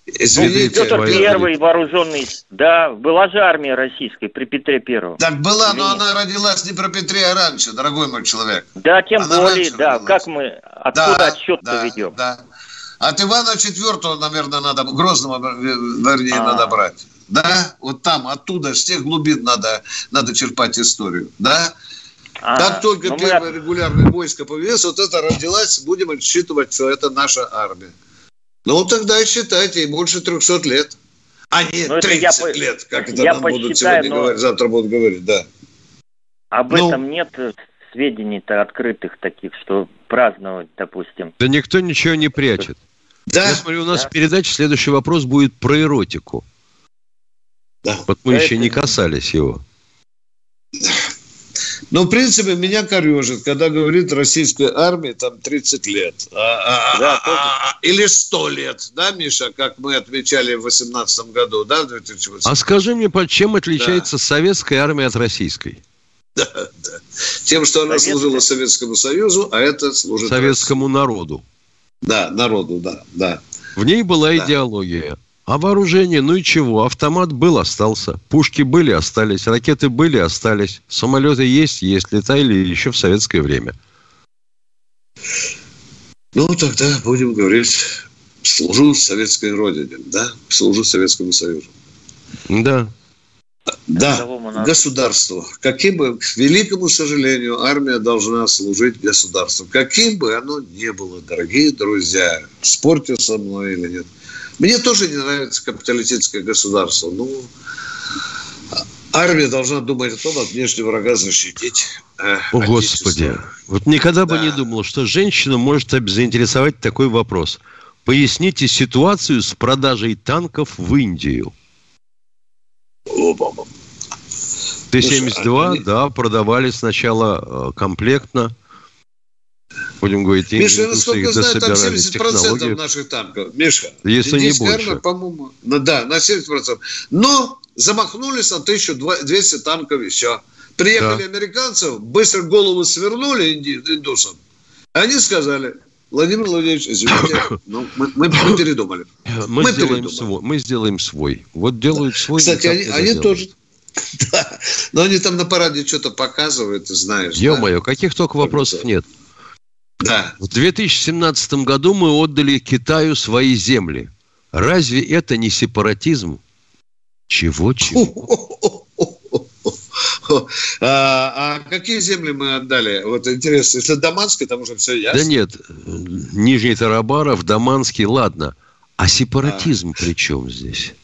Извините, ну, Петр Первый вооруженный. Да, была же армия российская при Петре Первом. Так была, но она родилась не про Петре, а раньше, дорогой мой человек. Да, тем она более, да. Родилась. Как мы откуда да, отсчет-то да, ведем? Да. От Ивана Четвертого, наверное, надо, Грозного, вернее, а. надо брать. Да, вот там, оттуда, с тех глубин надо, надо черпать историю. Да, а, как только ну, первое мы... регулярное войско появилось, вот это родилась, будем отсчитывать, что это наша армия. Ну, тогда считайте, больше 300 лет. А не ну, 30 я, лет, как это нам посчитаю, будут сегодня но... говорить, завтра будут говорить, да. Об ну, этом нет сведений-то открытых таких, что праздновать, допустим. Да никто ничего не прячет. Да. Я смотрю, у нас да. передача, следующий вопрос будет про эротику. Да. Вот мы да еще не касались его. Но, в принципе, меня корежит, когда говорит российской армии там 30 лет. А, а, да, а, а, или 100 лет, да, Миша, как мы отмечали в 18 году, да, в 2008? А скажи мне, чем отличается да. советская армия от российской? Да, да. Тем, что она Советская. служила Советскому Союзу, а это служит... Советскому России. народу. Да, народу, да, да. В ней была да. идеология. А вооружение, ну и чего? Автомат был, остался. Пушки были, остались. Ракеты были, остались. Самолеты есть, есть. Летали еще в советское время. Ну, тогда будем говорить, служу советской родине, да? Служу Советскому Союзу. Да. Да, государству. Каким бы, к великому сожалению, армия должна служить государству. Каким бы оно ни было, дорогие друзья, спорьте со мной или нет – Мне тоже не нравится капиталистическое государство. Ну, армия должна думать о том, от внешнего врага защитить. Э, о, Господи. Вот никогда да. бы не думал, что женщину может заинтересовать такой вопрос. Поясните ситуацию с продажей танков в Индию. Т-72, да, продавали сначала э, комплектно. Будем говорить, Миша, насколько знаю, там 70% наших танков. Миша, если не больше. по-моему, ну, да, на 70%. Но замахнулись на 1200 танков и все. Приехали да. американцев, быстро голову свернули индусам. Они сказали, Владимир Владимирович, извините, *coughs* ну, мы, мы, мы передумали. Мы, мы сделаем передумали. свой. Мы сделаем свой. Вот делают свой. Кстати, они, они тоже. *laughs* Да. Но они там на параде что-то показывают, ты знаешь. Ё-моё, да? каких только вопросов нет. Да. В 2017 году мы отдали Китаю свои земли. Разве это не сепаратизм? Чего-чего? *laughs* А, а какие земли мы отдали? Вот интересно, если Даманский, там уже все ясно. Да нет, Нижний Тарабаров, Даманский, ладно. А сепаратизм а. при чем здесь?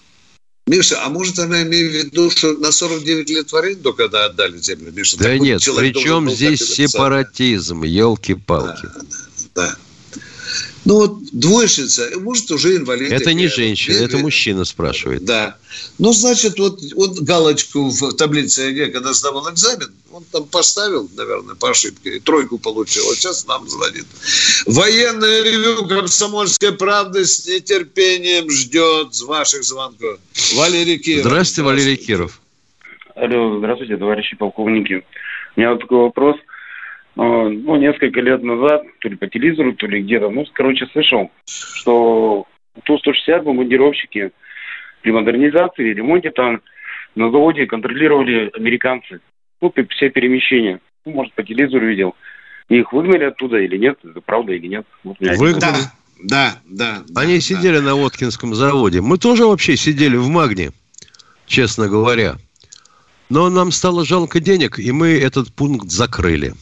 Миша, а может она имеет в виду, что на 49 лет в аренду, когда отдали землю? Миша, да нет, при чем здесь сепаратизм, елки-палки? Да, да, да. Ну вот двоечница, может, уже инвалид. Это не женщина, это мужчина спрашивает. Да. Ну, значит, вот, вот галочку в таблице ЕГЭ, когда сдавал экзамен, он там поставил, наверное, по ошибке, и тройку получил. Вот сейчас нам звонит. Военное ревю «Комсомольской правды» с нетерпением ждет ваших звонков. Валерий Киров. Здравствуйте, Валерий Киров. Алло, здравствуйте, товарищи полковники. У меня вот такой вопрос – ну, несколько лет назад, то ли по телевизору, то ли где-то, ну, короче, слышал, что Ту-160 бомбардировщики при модернизации ремонте там на заводе контролировали американцы. Ну, все перемещения. Ну, может, по телевизору видел. Их выгнали оттуда или нет, это правда или нет. Вот выгнали? Да, да, да. Они да, сидели да. на Воткинском заводе. Мы тоже вообще сидели в Магне, честно говоря. Но нам стало жалко денег, и мы этот пункт закрыли.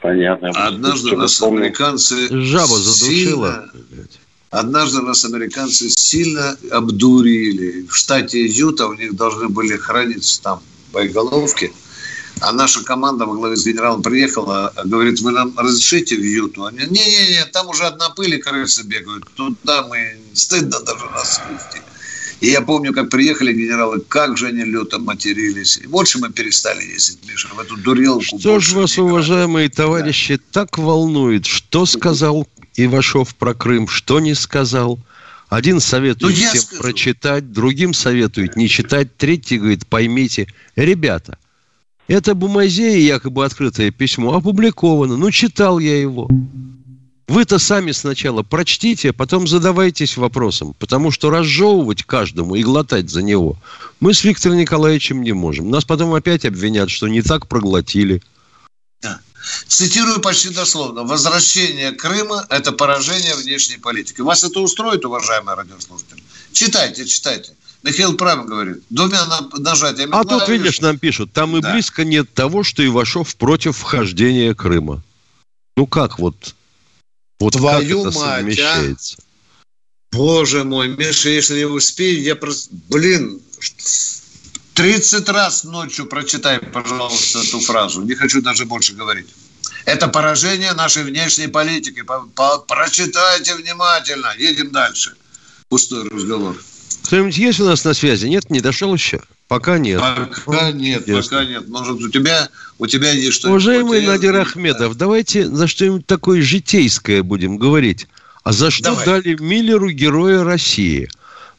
Понятно. Однажды нас американцы Жаба задушила. Сильно, однажды нас американцы сильно обдурили. В штате Юта у них должны были храниться там боеголовки. А наша команда во главе с генералом приехала, говорит, вы нам разрешите в Юту? Они, не-не-не, там уже одна пыль и крысы бегают. Туда мы стыдно даже нас вести. И я помню, как приехали генералы, как же они люто матерились. И больше мы перестали ездить, Миша, в эту дурелку. Что же вас, уважаемые товарищи, да. так волнует? Что сказал Ивашов про Крым, что не сказал? Один советует ну, всем скажу. прочитать, другим советует не читать, третий говорит, поймите. Ребята, это Бумазея, якобы открытое письмо, опубликовано. Ну, читал я его. Вы-то сами сначала прочтите, а потом задавайтесь вопросом, потому что разжевывать каждому и глотать за него мы с Виктором Николаевичем не можем. Нас потом опять обвинят, что не так проглотили. Да. Цитирую почти дословно. Возвращение Крыма – это поражение внешней политики. Вас это устроит, уважаемые радиослушатели? Читайте, читайте. Михаил правильно говорит. Двумя нажатиями. А тут, видишь, нам пишут, там и да. близко нет того, что Ивашов против вхождения Крыма. Ну как вот вот Твою как это мать, а? совмещается? Боже мой, Миша, если я успею, я просто... Блин, 30 раз ночью прочитай, пожалуйста, эту фразу. Не хочу даже больше говорить. Это поражение нашей внешней политики. Прочитайте внимательно. Едем дальше. Пустой разговор. Кто-нибудь есть у нас на связи? Нет, не дошел еще? Пока нет. Пока нет, Ясно. пока нет. Может, у тебя, у тебя есть что-нибудь? Уважаемый Надир Ахмедов, да. давайте за что-нибудь такое житейское будем говорить. А за что Давай. дали Миллеру Героя России?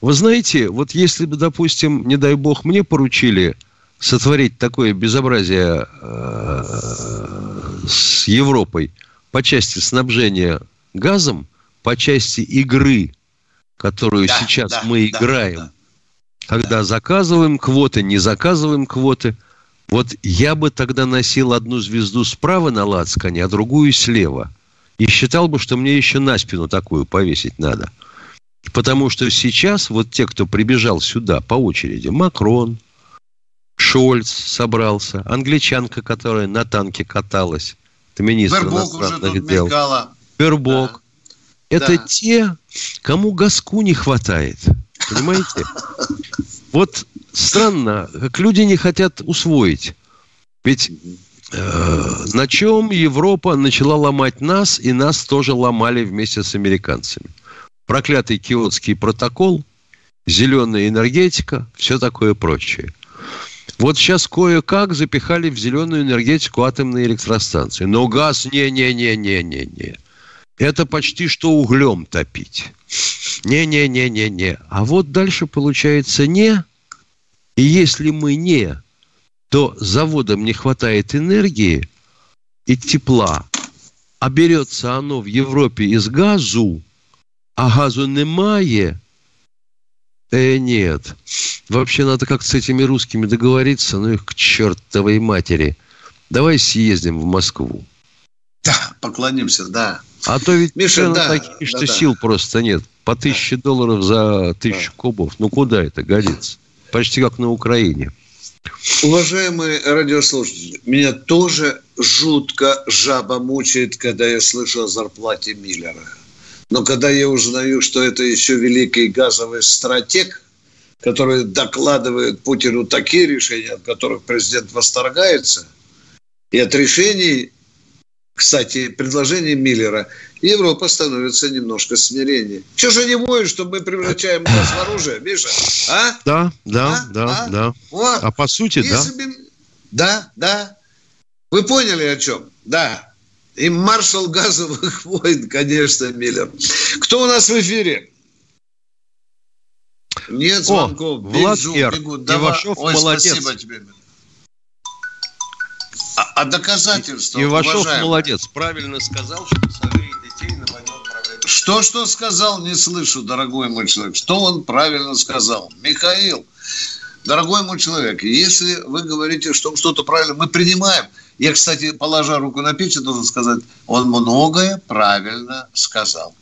Вы знаете, вот если бы, допустим, не дай бог, мне поручили сотворить такое безобразие э, с Европой по части снабжения газом, по части игры, которую да, сейчас да, мы да, играем, да когда заказываем квоты, не заказываем квоты. Вот я бы тогда носил одну звезду справа на лацкане, а другую слева. И считал бы, что мне еще на спину такую повесить надо. Потому что сейчас вот те, кто прибежал сюда по очереди, Макрон, Шольц собрался, англичанка, которая на танке каталась, это министр Бербок иностранных дел. Бербок. Да. Это да. те, кому газку не хватает. Понимаете? Вот странно, как люди не хотят усвоить. Ведь э, на чем Европа начала ломать нас, и нас тоже ломали вместе с американцами. Проклятый Киотский протокол, зеленая энергетика, все такое прочее. Вот сейчас кое-как запихали в зеленую энергетику атомные электростанции. Но газ не-не-не-не-не-не. Это почти что углем топить. Не-не-не-не-не. А вот дальше получается не. И если мы не, то заводам не хватает энергии и тепла. А берется оно в Европе из газу, а газу немає, Э, нет. Вообще надо как с этими русскими договориться, ну их к чертовой матери. Давай съездим в Москву. Да, поклонимся, да. А то ведь Миша, да, такие, что да, сил просто нет. По тысяче да. долларов за тысячу да. кубов. Ну, куда это годится? Почти как на Украине. Уважаемые радиослушатели, меня тоже жутко жаба мучает, когда я слышу о зарплате Миллера. Но когда я узнаю, что это еще великий газовый стратег, который докладывает Путину такие решения, от которых президент восторгается, и от решений, кстати, предложений Миллера, Европа становится немножко смиреннее. Чего же не воют, что мы превращаем газ в оружие, Миша? А? Да, да, а? да, а? да. Вот. А по сути, Если да. Бы... Да, да. Вы поняли о чем? Да. И маршал газовых *laughs* войн, конечно, Миллер. Кто у нас в эфире? Нет звонков. О, Влад Р. Ивашов Ой, молодец. Спасибо тебе. А, а доказательства, Ивашов уважаемые. молодец. Правильно сказал, что согреть детей на войну. Что, что сказал, не слышу, дорогой мой человек. Что он правильно сказал? Михаил, дорогой мой человек, если вы говорите, что что-то правильно, мы принимаем – я, кстати, положа руку на печь, должен сказать, он многое правильно сказал.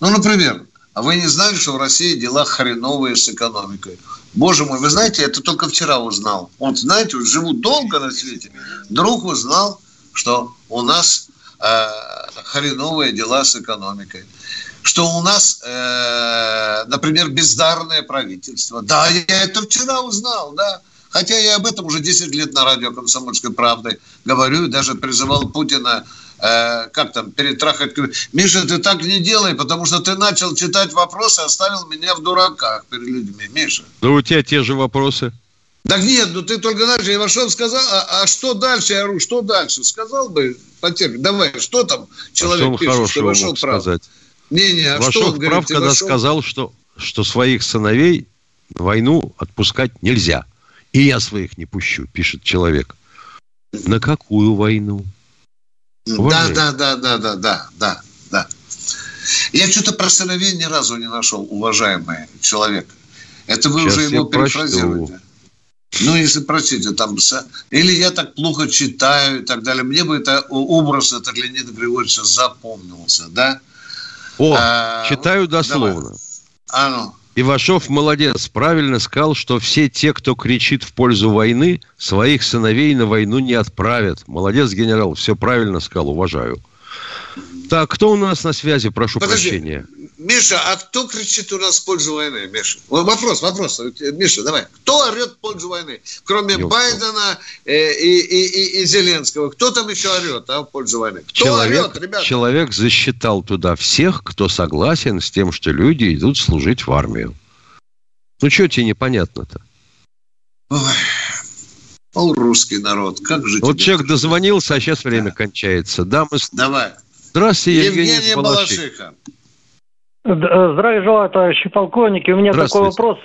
Ну, например, а вы не знали, что в России дела хреновые с экономикой? Боже мой, вы знаете, это только вчера узнал. Вот знаете, вот живу долго на свете. Друг узнал, что у нас э, хреновые дела с экономикой. Что у нас, э, например, бездарное правительство. Да, я это вчера узнал, да. Хотя я об этом уже 10 лет на радио «Комсомольской правды» говорю, даже призывал Путина э, как там, перетрахать. Миша, ты так не делай, потому что ты начал читать вопросы, оставил меня в дураках перед людьми. Миша. Ну, у тебя те же вопросы. Так нет, ну ты только дальше. Ивашов сказал, а, а что дальше? Я говорю, что дальше? Сказал бы, потерпи. Давай, что там человек а что пишет, что Ивашов прав? Сказать? Не, не, а Ивашов что он прав, говорит, когда Ивашов... сказал, что, что своих сыновей войну отпускать нельзя. И я своих не пущу, пишет человек. На какую войну? Да, да, да, да, да, да, да, да. Я что-то про сыновей ни разу не нашел, уважаемый человек. Это вы Сейчас уже его перефразируете. Ну, если простите, там... Или я так плохо читаю и так далее. Мне бы это образ это Леонида Григорьевича запомнился, да? О, а, читаю дословно. Давай. А ну. Ивашов молодец, правильно сказал, что все те, кто кричит в пользу войны, своих сыновей на войну не отправят. Молодец, генерал, все правильно сказал, уважаю. Так, кто у нас на связи, прошу Подожди, прощения? Миша, а кто кричит у нас в пользу войны, Миша? Вопрос, вопрос. Миша, давай. Кто орет в пользу войны? Кроме Ёлка. Байдена э, и, и, и, и Зеленского. Кто там еще орет а, в пользу войны? Кто человек, орет, ребята? Человек засчитал туда всех, кто согласен с тем, что люди идут служить в армию. Ну, что тебе непонятно-то? Ой. О, русский народ, как же Вот человек дозвонился, а сейчас время да. кончается. Да, мы... Давай. Здравствуйте, Евгений, Евгений Балашиха. Здравия желаю, товарищи полковники. У меня такой вопрос.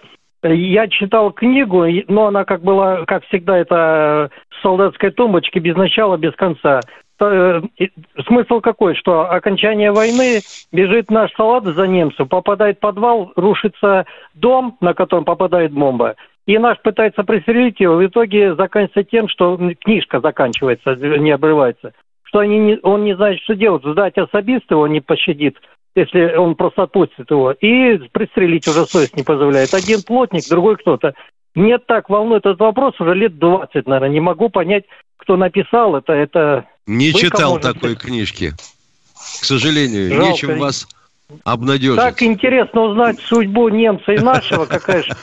Я читал книгу, но она как была, как всегда, это солдатской тумбочки без начала, без конца. Э, смысл какой, что окончание войны бежит наш салат за немцев, попадает в подвал, рушится дом, на котором попадает бомба, и наш пытается пристрелить его, в итоге заканчивается тем, что книжка заканчивается, не обрывается что они не, он не знает, что делать. Сдать особист его не пощадит, если он просто отпустит его. И пристрелить уже совесть не позволяет. Один плотник, другой кто-то. Нет, так волнует этот вопрос уже лет 20, наверное. Не могу понять, кто написал это. это не читал такой книжки. К сожалению, Жалко. нечем вас обнадежить. Так интересно узнать судьбу немца и нашего, какая же.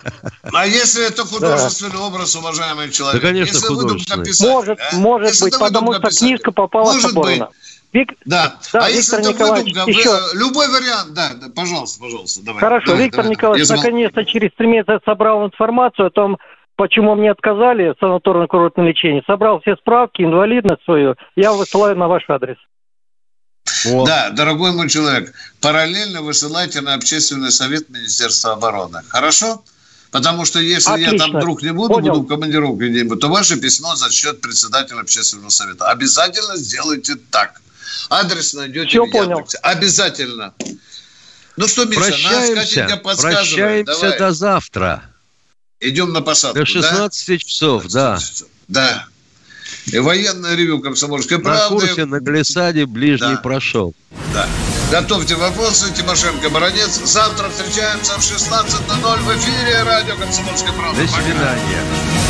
А если это художественный образ, уважаемый человек? Да, конечно, если художественный. Написать, может, а? может если быть, потому что написать, книжка попала может с оборона. Быть. Вик... Да. да, а Виктор если Николаевич, выдумка, еще... любой вариант, да, да, пожалуйста, пожалуйста, давай. Хорошо, давай, Виктор давай, Николаевич, наконец-то через три месяца собрал информацию о том, почему мне отказали в санаторно-курортном лечении. Собрал все справки, инвалидность свою, я высылаю на ваш адрес. О. Да, дорогой мой человек, параллельно высылайте на общественный совет Министерства обороны. Хорошо? Потому что если Отлично. я там вдруг не буду, Понял. буду в командировке где-нибудь, то ваше письмо зачтет председателя общественного совета. Обязательно сделайте так. Адрес найдете Все в понял. Обязательно. Ну что, Миша, прощаемся, прощаемся Давай. до завтра. Идем на посадку, До 16 да? часов, 16 да. Часов. Да. Военное ревю комсомольской правды. На курсе на глиссаде ближний да. прошел. Да. Готовьте вопросы, Тимошенко, Баранец. Завтра встречаемся в 16.00 в эфире радио «Комсомольская правда». До свидания. Пока.